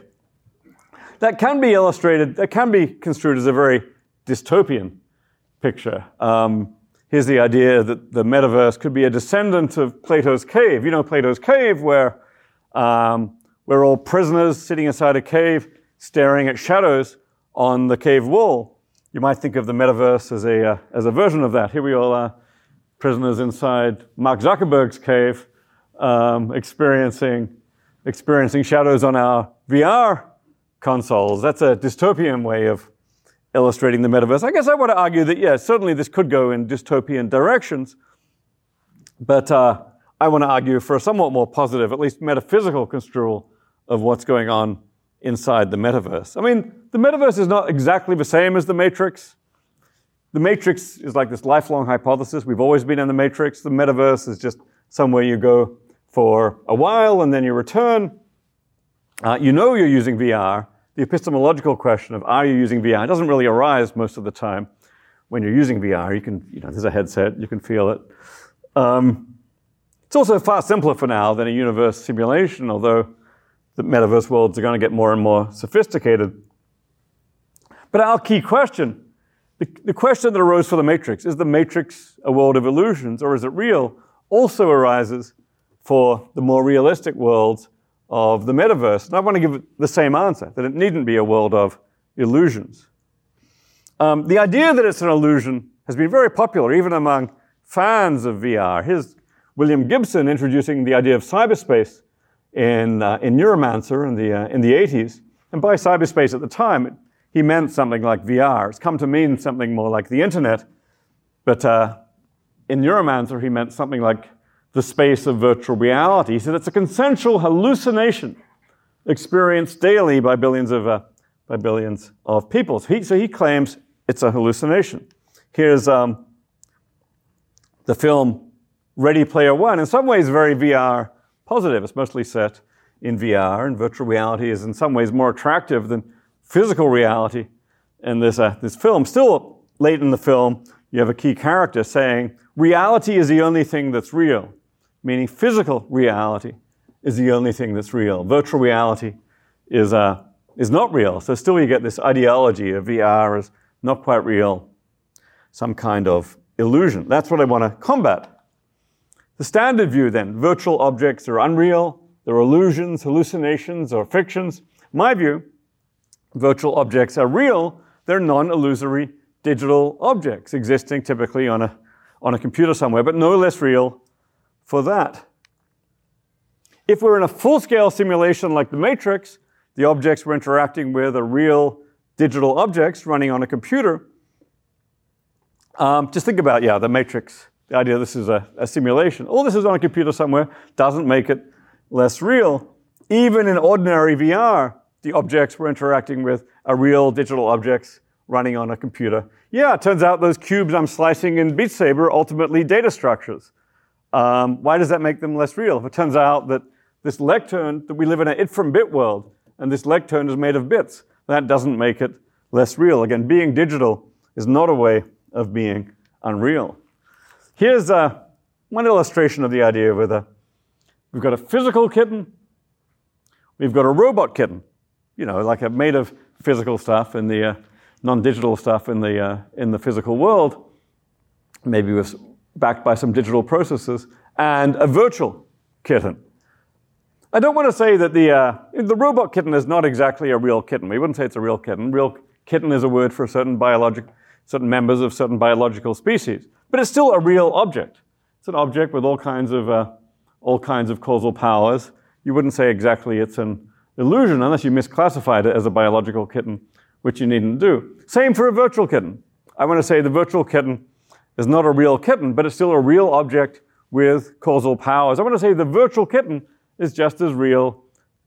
that can be illustrated, that can be construed as a very dystopian picture. Um, here's the idea that the metaverse could be a descendant of Plato's cave. You know Plato's cave, where um, we're all prisoners sitting inside a cave, staring at shadows on the cave wall. You might think of the metaverse as a, uh, as a version of that. Here we all are, prisoners inside Mark Zuckerberg's cave, um, experiencing, experiencing shadows on our VR consoles. That's a dystopian way of illustrating the metaverse. I guess I want to argue that, yes, certainly this could go in dystopian directions, but uh, I want to argue for a somewhat more positive, at least metaphysical construal of what's going on inside the metaverse. I mean, the metaverse is not exactly the same as the Matrix. The Matrix is like this lifelong hypothesis. We've always been in the Matrix. The metaverse is just somewhere you go for a while and then you return. Uh, you know you're using VR. The epistemological question of are you using VR doesn't really arise most of the time. When you're using VR, you can, you know, there's a headset, you can feel it. Um, it's also far simpler for now than a universe simulation, although the metaverse worlds are going to get more and more sophisticated. But our key question, the, the question that arose for the Matrix, is the Matrix a world of illusions or is it real, also arises for the more realistic worlds of the metaverse. And I want to give the same answer, that it needn't be a world of illusions. Um, the idea that it's an illusion has been very popular, even among fans of VR. Here's William Gibson introducing the idea of cyberspace in, uh, in Neuromancer in the, uh, in the 80s. And by cyberspace at the time, he meant something like VR. It's come to mean something more like the internet. But uh, in Neuromancer, he meant something like the space of virtual reality. He said it's a consensual hallucination experienced daily by billions of, uh, by billions of people. So he, so he, claims it's a hallucination. Here's um, the film Ready Player One. In some ways, very VR positive. It's mostly set in VR, and virtual reality is in some ways more attractive than physical reality in this, uh, this film. Still, late in the film, you have a key character saying, Reality is the only thing that's real meaning physical reality is the only thing that's real. Virtual reality is, uh, is not real. So still you get this ideology of VR as not quite real, some kind of illusion. That's what I want to combat. The standard view then, virtual objects are unreal, they're illusions, hallucinations, or fictions. My view, virtual objects are real, they're non-illusory digital objects existing typically on a, on a computer somewhere, but no less real for that. If we're in a full-scale simulation like the Matrix, the objects we're interacting with are real digital objects running on a computer. Um, just think about, yeah, the Matrix, the idea this is a, a simulation. All this is on a computer somewhere doesn't make it less real. Even in ordinary VR, the objects we're interacting with are real digital objects running on a computer. Yeah, it turns out those cubes I'm slicing in Beat Saber are ultimately data structures. Um, why does that make them less real? If it turns out that this lectern, that we live in an it from bit world, and this lectern is made of bits, that doesn't make it less real. Again, being digital is not a way of being unreal. Here's uh, one illustration of the idea with a, we've got a physical kitten, we've got a robot kitten, you know, like a made of physical stuff in the uh, non-digital stuff in the, uh, in the physical world, maybe with backed by some digital processes, and a virtual kitten. I don't want to say that the, uh, the robot kitten is not exactly a real kitten. We wouldn't say it's a real kitten. Real kitten is a word for certain biologic, certain members of certain biological species. But it's still a real object. It's an object with all kinds of, uh, all kinds of causal powers. You wouldn't say exactly it's an illusion unless you misclassified it as a biological kitten, which you needn't do. Same for a virtual kitten. I want to say the virtual kitten is not a real kitten, but it's still a real object with causal powers. I want to say the virtual kitten is just as real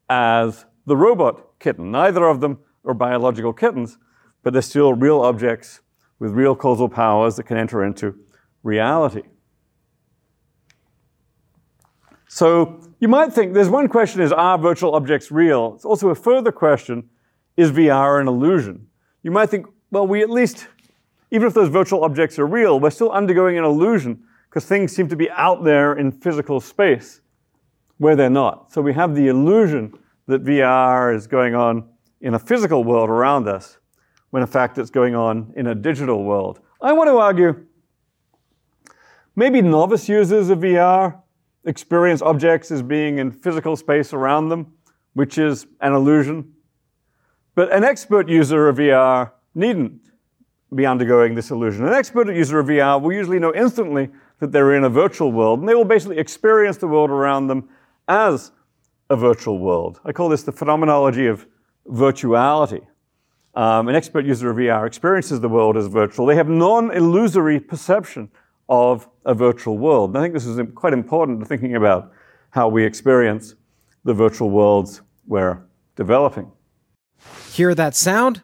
as the robot kitten. Neither of them are biological kittens, but they're still real objects with real causal powers that can enter into reality. So you might think there's one question is, are virtual objects real? It's also a further question, is VR an illusion? You might think, well, we at least even if those virtual objects are real, we're still undergoing an illusion because things seem to be out there in physical space where they're not. So we have the illusion that VR is going on in a physical world around us when in fact it's going on in a digital world. I want to argue maybe novice users of VR experience objects as being in physical space around them, which is an illusion. But an expert user of VR needn't be undergoing this illusion. An expert user of VR will usually know instantly that they're in a virtual world, and they will basically experience the world around them as a virtual world. I call this the phenomenology of virtuality. Um, an expert user of VR experiences the world as virtual. They have non illusory perception of a virtual world. And I think this is quite important to thinking about how we experience the virtual worlds we're developing. Hear that sound?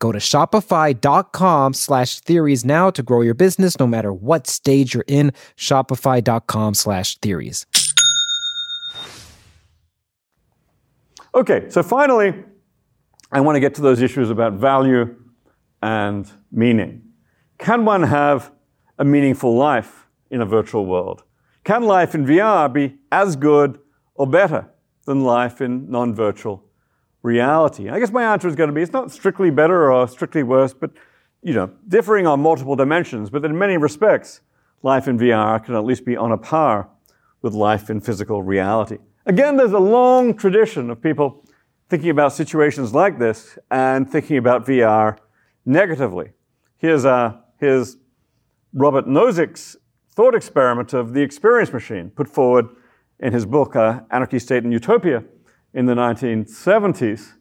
Go to shopify.com slash theories now to grow your business no matter what stage you're in. Shopify.com slash theories. Okay, so finally, I want to get to those issues about value and meaning. Can one have a meaningful life in a virtual world? Can life in VR be as good or better than life in non virtual reality? I guess my answer is going to be it's not strictly better or strictly worse, but you know, differing on multiple dimensions, but in many respects, life in VR can at least be on a par with life in physical reality. Again, there's a long tradition of people thinking about situations like this and thinking about VR negatively. Here's, uh, here's Robert Nozick's thought experiment of the experience machine put forward in his book, uh, Anarchy, State, and Utopia in the 1970s.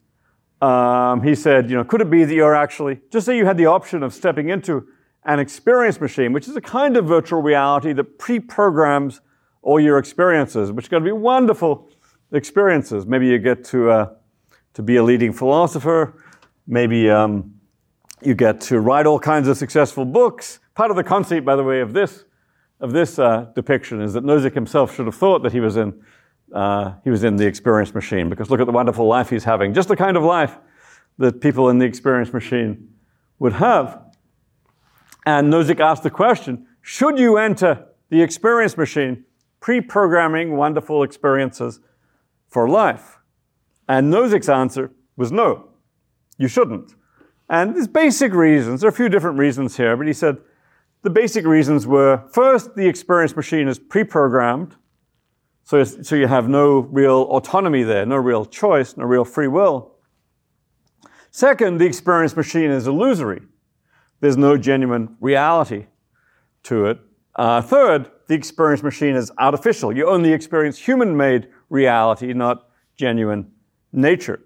Um, he said, you know, could it be that you're actually, just say you had the option of stepping into an experience machine, which is a kind of virtual reality that pre-programs all your experiences, which are going to be wonderful experiences. Maybe you get to, uh, to be a leading philosopher. Maybe um, you get to write all kinds of successful books. Part of the conceit, by the way, of this, of this uh, depiction is that Nozick himself should have thought that he was, in, uh, he was in the experience machine, because look at the wonderful life he's having, just the kind of life that people in the experience machine would have. And Nozick asked the question, should you enter the experience machine pre-programming wonderful experiences for life? And Nozick's answer was no, you shouldn't. And there's basic reasons. There are a few different reasons here, but he said the basic reasons were first, the experience machine is pre-programmed, so, so you have no real autonomy there, no real choice, no real free will. Second, the experience machine is illusory. There's no genuine reality to it. Uh, third, the experience machine is artificial. You only experience human-made reality, not genuine nature.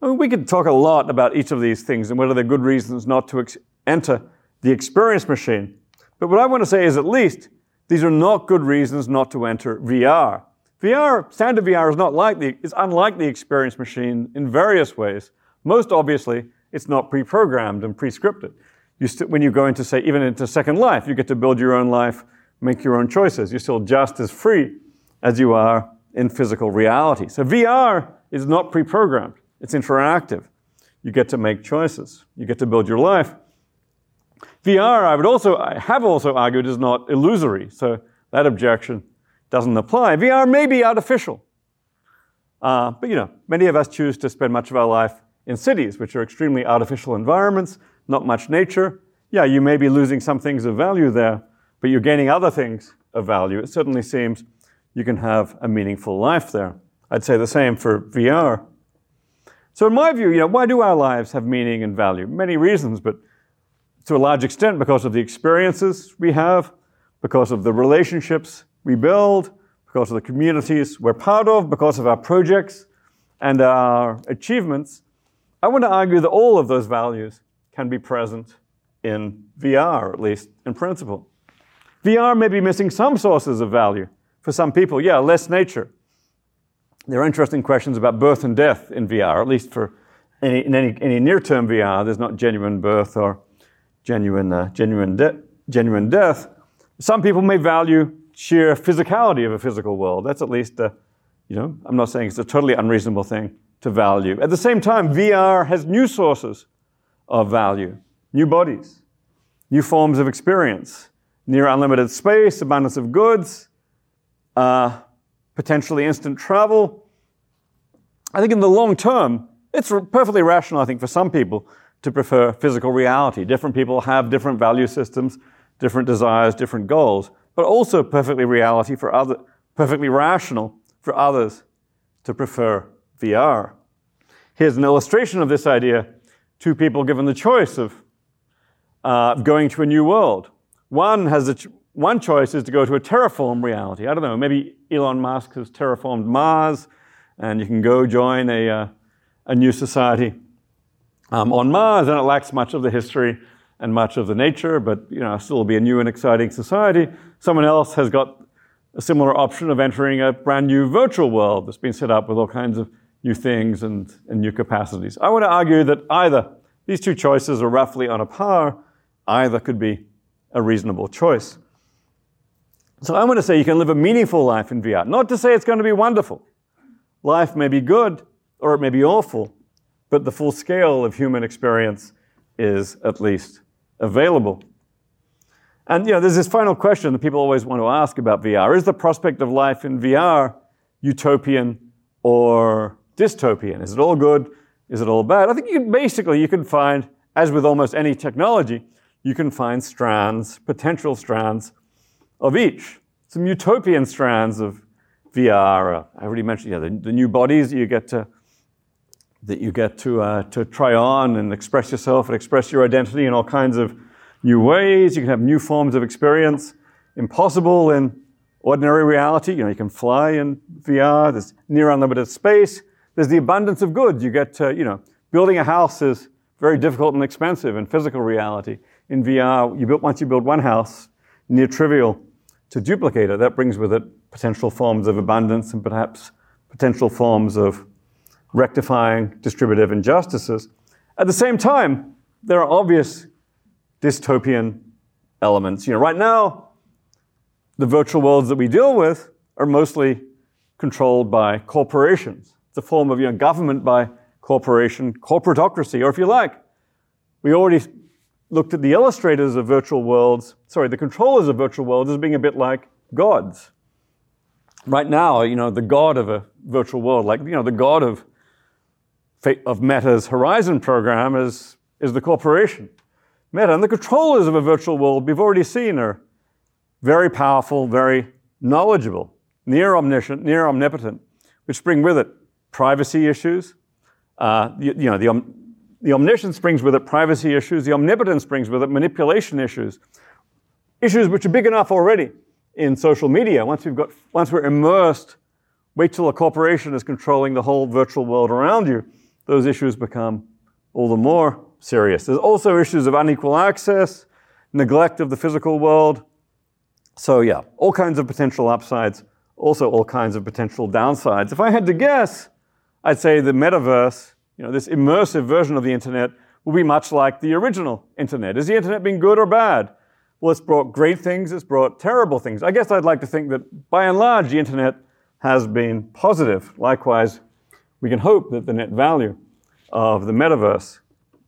I mean, we could talk a lot about each of these things and whether they're good reasons not to ex- enter the experience machine. But what I want to say is at least these are not good reasons not to enter VR. VR, standard VR is not like the, is unlike the experience machine in various ways. Most obviously, it's not pre-programmed and pre-scripted. You st- when you go into, say, even into Second Life, you get to build your own life, make your own choices. You're still just as free as you are in physical reality. So VR is not pre-programmed. It's interactive. You get to make choices. You get to build your life. VR, I would also, I have also argued, is not illusory. So that objection doesn't apply. VR may be artificial. Uh, but you know, many of us choose to spend much of our life in cities, which are extremely artificial environments, not much nature. Yeah, you may be losing some things of value there, but you're gaining other things of value. It certainly seems you can have a meaningful life there. I'd say the same for VR. So in my view, you know, why do our lives have meaning and value? Many reasons, but to a large extent because of the experiences we have, because of the relationships we build, because of the communities we're part of, because of our projects and our achievements. I want to argue that all of those values can be present in VR, at least in principle. VR may be missing some sources of value for some people. Yeah, less nature. There are interesting questions about birth and death in VR, at least for any, in any, any near term VR. There's not genuine birth or genuine, uh, genuine, de- genuine death. Some people may value sheer physicality of a physical world. That's at least, a, you know, I'm not saying it's a totally unreasonable thing to value. At the same time, VR has new sources of value, new bodies, new forms of experience, near unlimited space, abundance of goods, uh, potentially instant travel. I think in the long term, it's perfectly rational, I think, for some people to prefer physical reality. Different people have different value systems, different desires, different goals, but also perfectly reality for other, perfectly rational for others to prefer VR. Here's an illustration of this idea. Two people given the choice of uh, going to a new world. One has a ch- one choice is to go to a terraform reality. I don't know, maybe Elon Musk has terraformed Mars, and you can go join a, uh, a new society um, on Mars, and it lacks much of the history and much of the nature, but you know, still be a new and exciting society. Someone else has got a similar option of entering a brand new virtual world that's been set up with all kinds of new things and, and new capacities. I want to argue that either these two choices are roughly on a par, either could be a reasonable choice. So I want to say you can live a meaningful life in VR. Not to say it's going to be wonderful. Life may be good or it may be awful, but the full scale of human experience is at least available. And you know, there's this final question that people always want to ask about VR. Is the prospect of life in VR utopian or dystopian? Is it all good? Is it all bad? I think you basically you can find, as with almost any technology, you can find strands, potential strands of each. Some utopian strands of VR. I already mentioned you know, the, the, new bodies you get to that you get to uh, to try on and express yourself and express your identity in all kinds of new ways. You can have new forms of experience, impossible in ordinary reality. You know, you can fly in VR. There's near unlimited space. There's the abundance of goods. You get to, you know, building a house is very difficult and expensive in physical reality. In VR, you build, once you build one house, near trivial to duplicate it. That brings with it potential forms of abundance and perhaps potential forms of rectifying distributive injustices. At the same time, there are obvious dystopian elements. You know, right now, the virtual worlds that we deal with are mostly controlled by corporations. It's a form of you know, government by corporation, corporatocracy, or if you like, we already looked at the illustrators of virtual worlds, sorry, the controllers of virtual worlds as being a bit like gods. Right now, you know, the god of a virtual world, like, you know, the god of, of Meta's Horizon program is, is the corporation. Meta and the controllers of a virtual world we've already seen are very powerful, very knowledgeable, near omniscient, near omnipotent, which bring with it privacy issues, uh, you, you, know, the, the omniscience brings with it privacy issues. The omnipotence brings with it manipulation issues. Issues which are big enough already in social media. Once we've got, once we're immersed, wait till a corporation is controlling the whole virtual world around you. Those issues become all the more serious. There's also issues of unequal access, neglect of the physical world. So yeah, all kinds of potential upsides, also all kinds of potential downsides. If I had to guess, I'd say the metaverse you know, this immersive version of the internet will be much like the original internet. Has the internet been good or bad? Well, it's brought great things, it's brought terrible things. I guess I'd like to think that by and large, the internet has been positive. Likewise, we can hope that the net value of the metaverse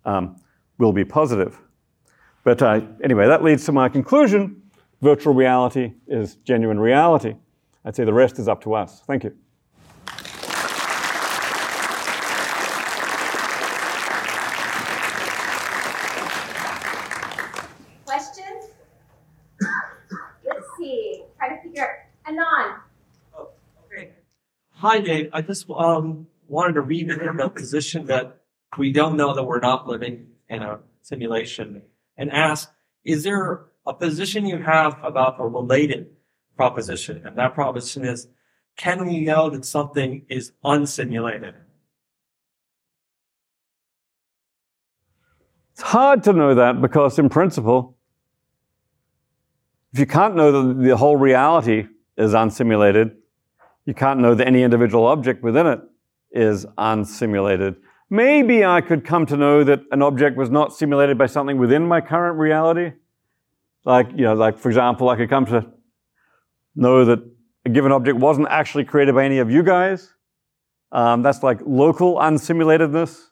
um, will be positive. But uh, anyway, that leads to my conclusion virtual reality is genuine reality. I'd say the rest is up to us. Thank you. Questions? Let's see. Try to figure. Anon. Oh, Hi, Dave. I just um, wanted to revisit the position that we don't know that we're not living in a simulation and ask, is there a position you have about a related proposition? And that proposition is, can we know that something is unsimulated? It's hard to know that because, in principle, if you can't know that the whole reality is unsimulated, you can't know that any individual object within it is unsimulated. Maybe I could come to know that an object was not simulated by something within my current reality. Like, you know, like for example, I could come to know that a given object wasn't actually created by any of you guys. Um, that's like local unsimulatedness.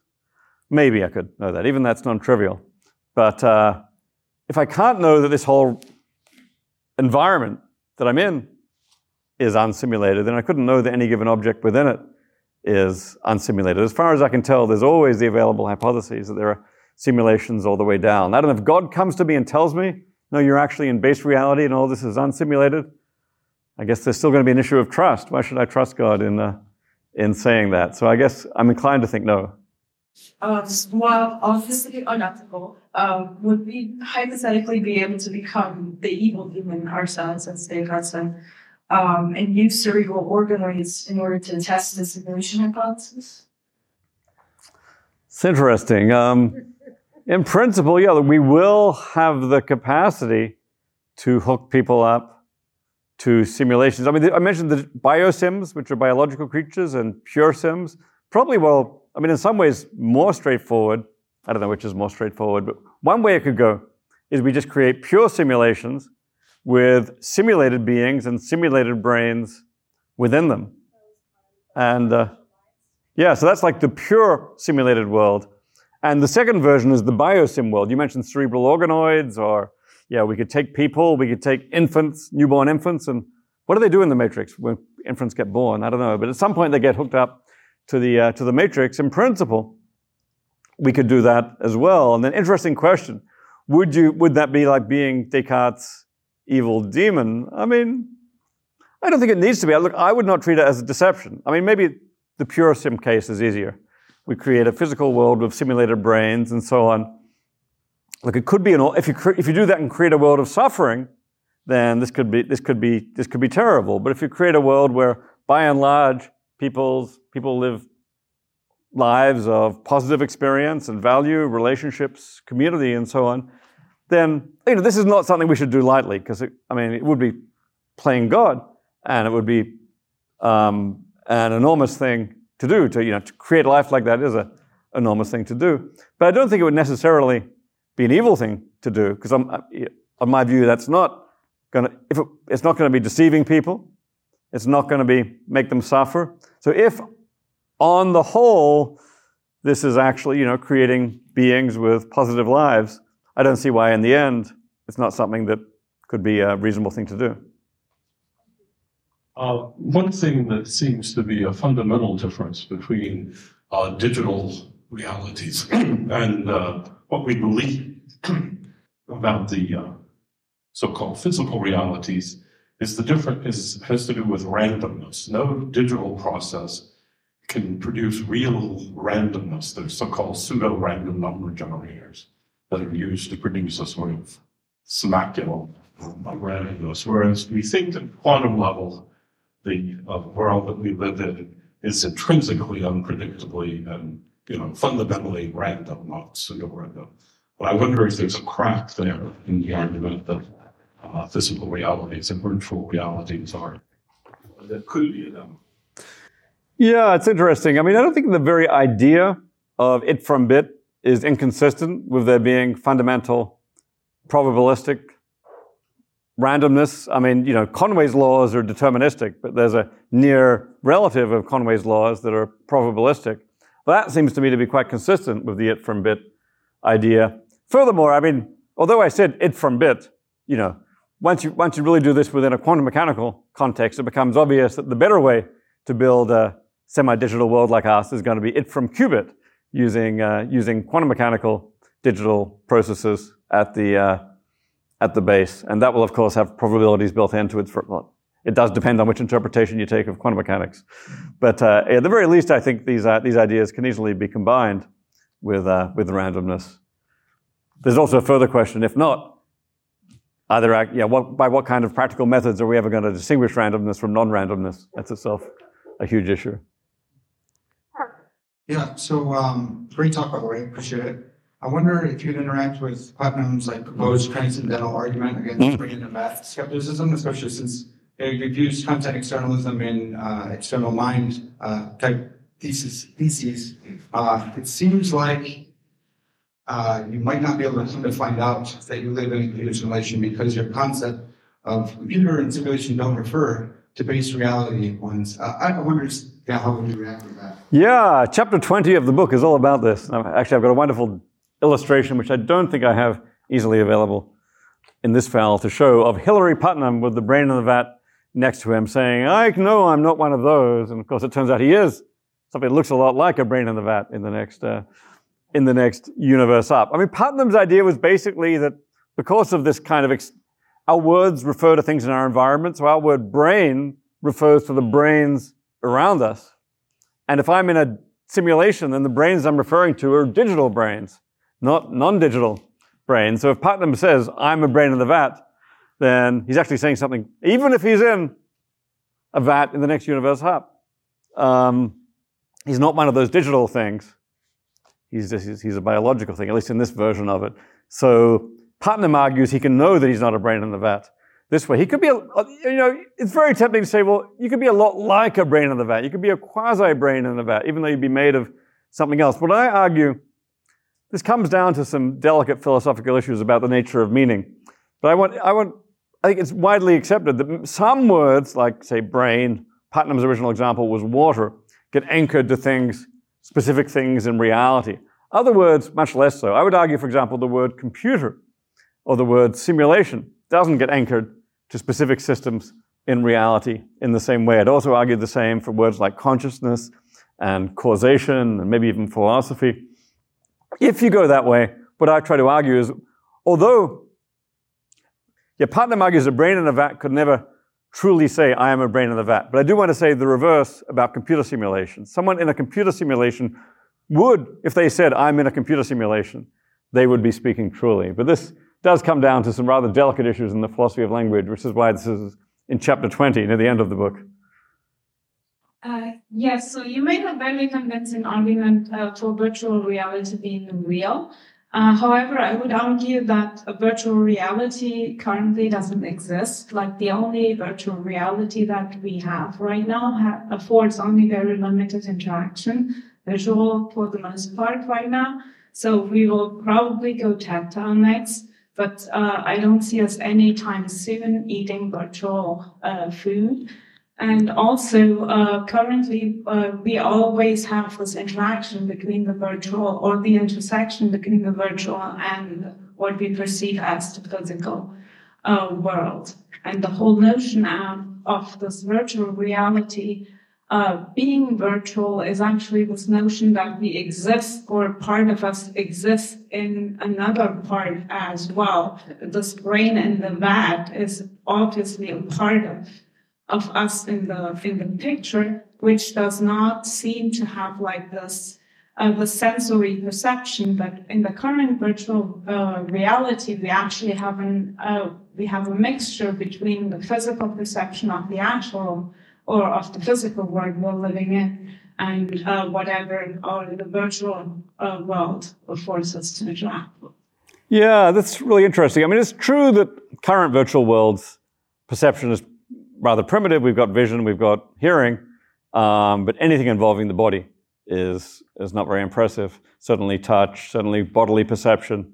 Maybe I could know that. Even that's non-trivial. But uh, if I can't know that this whole environment that I'm in is unsimulated, then I couldn't know that any given object within it is unsimulated. As far as I can tell, there's always the available hypotheses that there are simulations all the way down. I don't know if God comes to me and tells me, no, you're actually in base reality and all this is unsimulated. I guess there's still going to be an issue of trust. Why should I trust God in, uh, in saying that? So I guess I'm inclined to think no. Uh, well, obviously unethical. Um, would we hypothetically be able to become the evil demon ourselves, as Dave said, um, and use cerebral organoids in order to test the simulation hypothesis? It's interesting. Um, in principle, yeah, we will have the capacity to hook people up to simulations. I mean, I mentioned the biosims, which are biological creatures, and pure sims. Probably, well, I mean, in some ways, more straightforward. I don't know which is more straightforward, but one way it could go is we just create pure simulations with simulated beings and simulated brains within them. And uh, yeah, so that's like the pure simulated world. And the second version is the biosim world. You mentioned cerebral organoids, or yeah, we could take people, we could take infants, newborn infants, and what do they do in the matrix when infants get born? I don't know, but at some point they get hooked up to the uh, to the matrix. In principle, we could do that as well. And then, interesting question: Would you would that be like being Descartes' evil demon. I mean, I don't think it needs to be. Look, I would not treat it as a deception. I mean, maybe the pure sim case is easier. We create a physical world with simulated brains and so on. Look, it could be an, if you if you do that and create a world of suffering, then this could be this could be this could be terrible. But if you create a world where, by and large, people's people live lives of positive experience and value, relationships, community, and so on, then you know this is not something we should do lightly because I mean it would be playing God and it would be um, an enormous thing to do to you know to create life like that is an enormous thing to do. But I don't think it would necessarily be an evil thing to do because on my view that's not going to if it, it's not going to be deceiving people, it's not going to be make them suffer. So if on the whole this is actually you know creating beings with positive lives I don't see why, in the end, it's not something that could be a reasonable thing to do. Uh, one thing that seems to be a fundamental difference between uh, digital realities and uh, what we believe about the uh, so-called physical realities is the difference is, has to do with randomness. No digital process can produce real randomness. They're so-called pseudo-random number generators that are used to produce a sort of smackula of randomness. Whereas we think at quantum level, the uh, world that we live in is intrinsically unpredictably and you know fundamentally random, not pseudo-random. But I wonder if there's a crack there in the argument that uh, physical realities and virtual realities are that could be them. Yeah, it's interesting. I mean, I don't think the very idea of it from bit is inconsistent with there being fundamental probabilistic randomness. I mean, you know, Conway's laws are deterministic, but there's a near relative of Conway's laws that are probabilistic. But that seems to me to be quite consistent with the it from bit idea. Furthermore, I mean, although I said it from bit, you know, once you, once you really do this within a quantum mechanical context, it becomes obvious that the better way to build a semi-digital world like ours is going to be it from qubit using, uh, using quantum mechanical digital processes at the, uh, at the base. And that will, of course, have probabilities built into it. For, well, it does depend on which interpretation you take of quantum mechanics. But uh, at the very least, I think these, uh, these ideas can easily be combined with, uh, with randomness. There's also a further question, if not, either, yeah, what, by what kind of practical methods are we ever going to distinguish randomness from non-randomness? That's itself a huge issue. Yeah, so um, great talk, by the way. Appreciate it. I wonder if you'd interact with Putnam's like proposed transcendental argument against mm. the math skepticism, especially since you've used content externalism in uh, external mind uh, type thesis theses. Uh, it seems like uh, you might not be able to find out that you live in a computer simulation because your concept of computer and simulation don't refer to base reality ones. Uh, I wonder yeah, how would you react to that? Yeah, chapter 20 of the book is all about this. Actually, I've got a wonderful illustration, which I don't think I have easily available in this file to show of Hilary Putnam with the brain in the vat next to him saying, I know I'm not one of those. And of course, it turns out he is. Something that looks a lot like a brain in the vat in the next, uh, in the next universe up. I mean, Putnam's idea was basically that because of this kind of, ex- our words refer to things in our environment. So our word brain refers to the brains around us. And if I'm in a simulation, then the brains I'm referring to are digital brains, not non-digital brains. So if Putnam says, I'm a brain in the vat, then he's actually saying something, even if he's in a vat in the next universe up. Um, he's not one of those digital things. He's, just, he's a biological thing, at least in this version of it. So Putnam argues he can know that he's not a brain in the vat this way. He could be, a, you know, it's very tempting to say, well, you could be a lot like a brain in the vat. You could be a quasi brain in the vat, even though you'd be made of something else. But I argue this comes down to some delicate philosophical issues about the nature of meaning. But I want, I want, I think it's widely accepted that some words, like say brain, Putnam's original example was water, get anchored to things, specific things in reality. Other words, much less so. I would argue, for example, the word computer or the word simulation doesn't get anchored to specific systems in reality in the same way. I'd also argue the same for words like consciousness and causation and maybe even philosophy. If you go that way, what I try to argue is, although yeah, Putnam argues a brain in a vat could never truly say, I am a brain in a vat. But I do want to say the reverse about computer simulation. Someone in a computer simulation would, if they said, I'm in a computer simulation, they would be speaking truly. But this does come down to some rather delicate issues in the philosophy of language, which is why this is in chapter 20, near the end of the book. Uh, yes, so you made a very convincing argument uh, for virtual reality being real. Uh, however, I would argue that a virtual reality currently doesn't exist. Like the only virtual reality that we have right now ha- affords only very limited interaction, visual for the most part right now. So we will probably go tactile next but uh, I don't see us anytime soon eating virtual uh, food. And also, uh, currently, uh, we always have this interaction between the virtual or the intersection between the virtual and what we perceive as the physical uh, world. And the whole notion of this virtual reality uh, being virtual is actually this notion that we exist or part of us exists in another part as well. This brain in the vat is obviously a part of, of us in the, in the picture, which does not seem to have like this, uh, the sensory perception. But in the current virtual uh, reality, we actually have an, uh, we have a mixture between the physical perception of the actual or of the physical world we're living in and uh, whatever or the virtual uh, world will force us to interact. Yeah, that's really interesting. I mean, it's true that current virtual worlds perception is rather primitive. We've got vision, we've got hearing, um, but anything involving the body is is not very impressive. Certainly, touch, certainly bodily perception,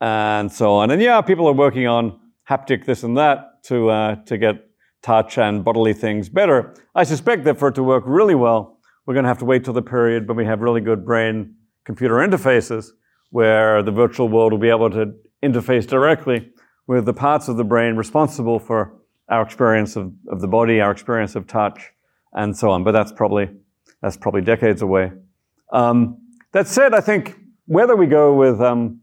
and so on. And yeah, people are working on haptic this and that to uh, to get touch and bodily things better. I suspect that for it to work really well, we're going to have to wait till the period when we have really good brain computer interfaces where the virtual world will be able to interface directly with the parts of the brain responsible for our experience of, of the body, our experience of touch, and so on. But that's probably, that's probably decades away. Um, that said, I think whether we go with, um,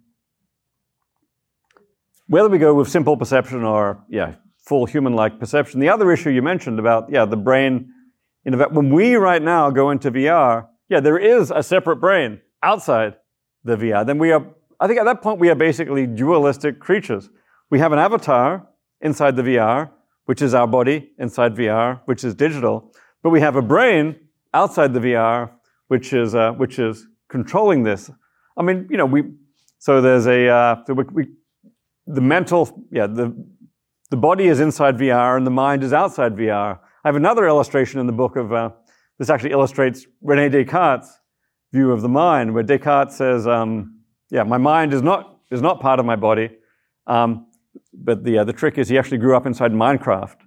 whether we go with simple perception or, yeah, full human-like perception. The other issue you mentioned about, yeah, the brain, in fact, when we right now go into VR, yeah, there is a separate brain outside the VR. Then we are, I think at that point we are basically dualistic creatures. We have an avatar inside the VR, which is our body inside VR, which is digital, but we have a brain outside the VR, which is uh, which is controlling this. I mean, you know, we so there's a uh, so we, we, the mental, yeah, the the body is inside VR and the mind is outside VR. I have another illustration in the book of uh, this actually illustrates Rene Descartes' view of the mind, where Descartes says, um, "Yeah, my mind is not is not part of my body." Um, but the uh, the trick is he actually grew up inside Minecraft.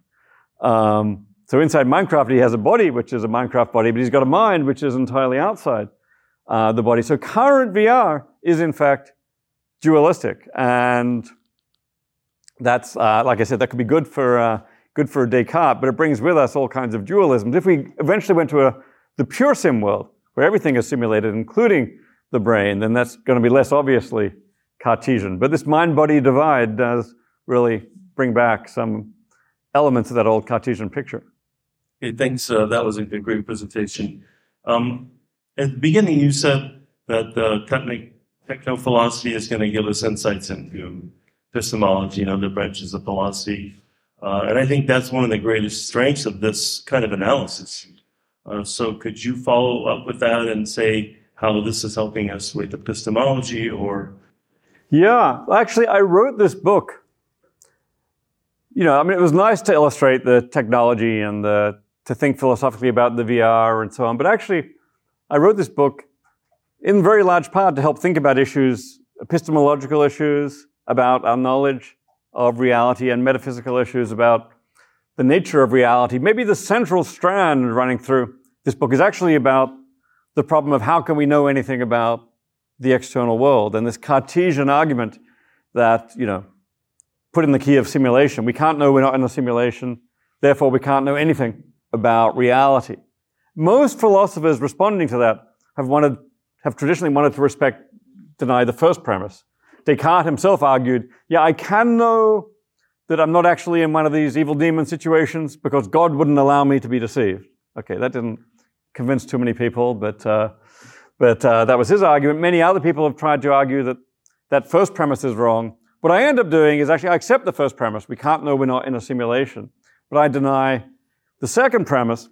Um, so inside Minecraft, he has a body which is a Minecraft body, but he's got a mind which is entirely outside uh, the body. So current VR is in fact dualistic, and that's uh, like I said, that could be good for uh, good for Descartes, but it brings with us all kinds of dualisms. If we eventually went to a, the pure sim world, where everything is simulated, including the brain, then that's going to be less obviously Cartesian. But this mind-body divide does really bring back some elements of that old Cartesian picture. Okay, thanks. Uh, that was a great presentation. Um, at the beginning, you said that uh, techno philosophy is going to give us insights into epistemology and other branches of philosophy. Uh, and I think that's one of the greatest strengths of this kind of analysis. Uh, so, could you follow up with that and say how this is helping us with epistemology or? Yeah, actually, I wrote this book you know, I mean, it was nice to illustrate the technology and the, to think philosophically about the VR and so on. But actually, I wrote this book in very large part to help think about issues, epistemological issues about our knowledge of reality and metaphysical issues about the nature of reality. Maybe the central strand running through this book is actually about the problem of how can we know anything about the external world and this Cartesian argument that, you know, put in the key of simulation. We can't know we're not in a simulation, therefore we can't know anything about reality. Most philosophers responding to that have wanted, have traditionally wanted to respect, deny the first premise. Descartes himself argued, yeah, I can know that I'm not actually in one of these evil demon situations because God wouldn't allow me to be deceived. Okay, that didn't convince too many people, but, uh, but uh, that was his argument. Many other people have tried to argue that that first premise is wrong, what I end up doing is actually I accept the first premise. We can't know we're not in a simulation. But I deny the second premise.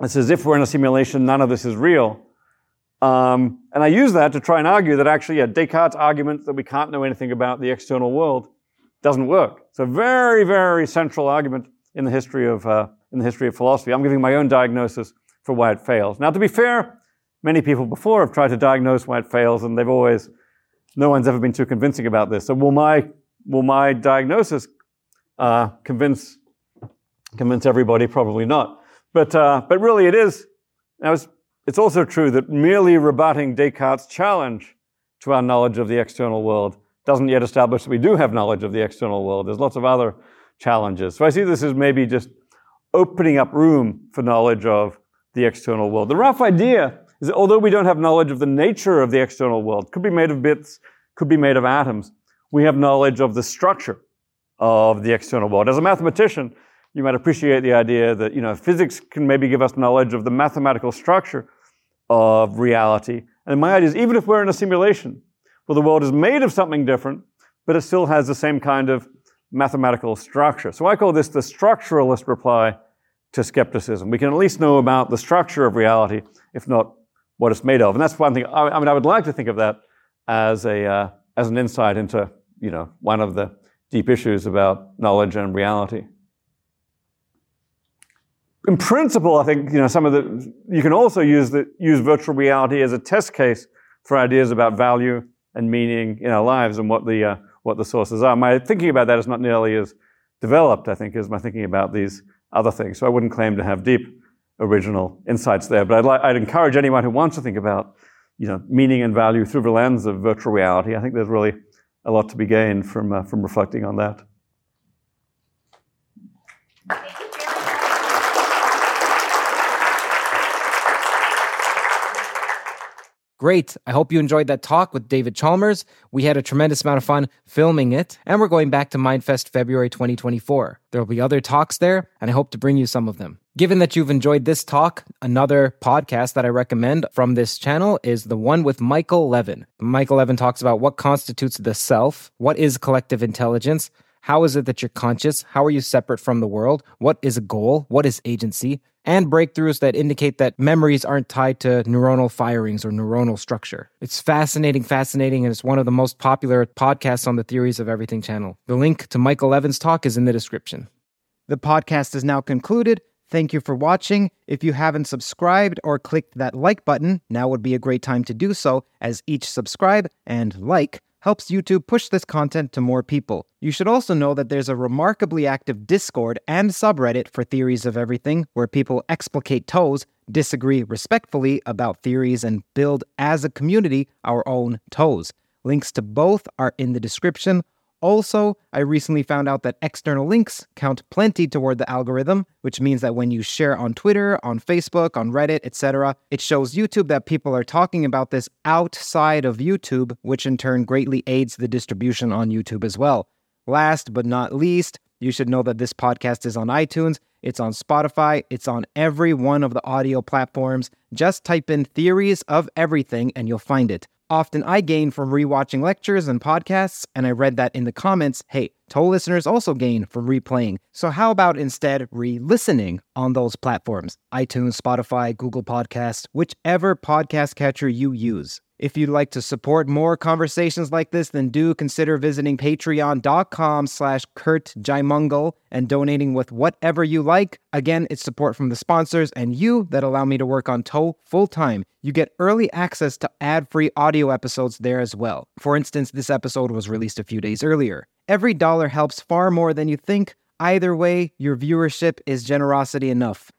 It says if we're in a simulation, none of this is real. Um, and I use that to try and argue that actually, yeah, Descartes' argument that we can't know anything about the external world doesn't work. It's a very, very central argument in the history of uh, in the history of philosophy. I'm giving my own diagnosis for why it fails. Now, to be fair, many people before have tried to diagnose why it fails, and they've always no one's ever been too convincing about this. So will my will my diagnosis uh, convince convince everybody? Probably not. But uh, but really, it is. It's, it's also true that merely rebutting Descartes' challenge to our knowledge of the external world doesn't yet establish that we do have knowledge of the external world. There's lots of other challenges. So I see this as maybe just opening up room for knowledge of the external world. The rough idea is that although we don't have knowledge of the nature of the external world, could be made of bits, could be made of atoms, we have knowledge of the structure of the external world. As a mathematician, you might appreciate the idea that, you know, physics can maybe give us knowledge of the mathematical structure of reality. And my idea is even if we're in a simulation, well, the world is made of something different, but it still has the same kind of mathematical structure. So I call this the structuralist reply to skepticism. We can at least know about the structure of reality, if not what it's made of. And that's one thing. I, mean, I would like to think of that as a uh, as an insight into you know one of the deep issues about knowledge and reality. In principle, I think you know some of the you can also use the use virtual reality as a test case for ideas about value and meaning in our lives and what the uh, what the sources are. My thinking about that is not nearly as developed, I think, as my thinking about these other things. So I wouldn't claim to have deep original insights there. But I'd, li- I'd encourage anyone who wants to think about you know, meaning and value through the lens of virtual reality. I think there's really a lot to be gained from, uh, from reflecting on that. Great. I hope you enjoyed that talk with David Chalmers. We had a tremendous amount of fun filming it, and we're going back to Mindfest February 2024. There will be other talks there, and I hope to bring you some of them. Given that you've enjoyed this talk, another podcast that I recommend from this channel is the one with Michael Levin. Michael Levin talks about what constitutes the self, what is collective intelligence, how is it that you're conscious, how are you separate from the world, what is a goal, what is agency, and breakthroughs that indicate that memories aren't tied to neuronal firings or neuronal structure. It's fascinating, fascinating, and it's one of the most popular podcasts on the Theories of Everything channel. The link to Michael Levin's talk is in the description. The podcast is now concluded. Thank you for watching. If you haven't subscribed or clicked that like button, now would be a great time to do so, as each subscribe and like helps YouTube push this content to more people. You should also know that there's a remarkably active Discord and subreddit for Theories of Everything where people explicate toes, disagree respectfully about theories, and build as a community our own toes. Links to both are in the description. Also, I recently found out that external links count plenty toward the algorithm, which means that when you share on Twitter, on Facebook, on Reddit, etc., it shows YouTube that people are talking about this outside of YouTube, which in turn greatly aids the distribution on YouTube as well. Last but not least, you should know that this podcast is on iTunes, it's on Spotify, it's on every one of the audio platforms. Just type in Theories of Everything and you'll find it. Often I gain from rewatching lectures and podcasts, and I read that in the comments hey, Toe listeners also gain from replaying. So, how about instead re listening on those platforms? iTunes, Spotify, Google Podcasts, whichever podcast catcher you use. If you'd like to support more conversations like this, then do consider visiting patreon.com slash Curt and donating with whatever you like. Again, it's support from the sponsors and you that allow me to work on Toe full time. You get early access to ad-free audio episodes there as well. For instance, this episode was released a few days earlier. Every dollar helps far more than you think. Either way, your viewership is generosity enough.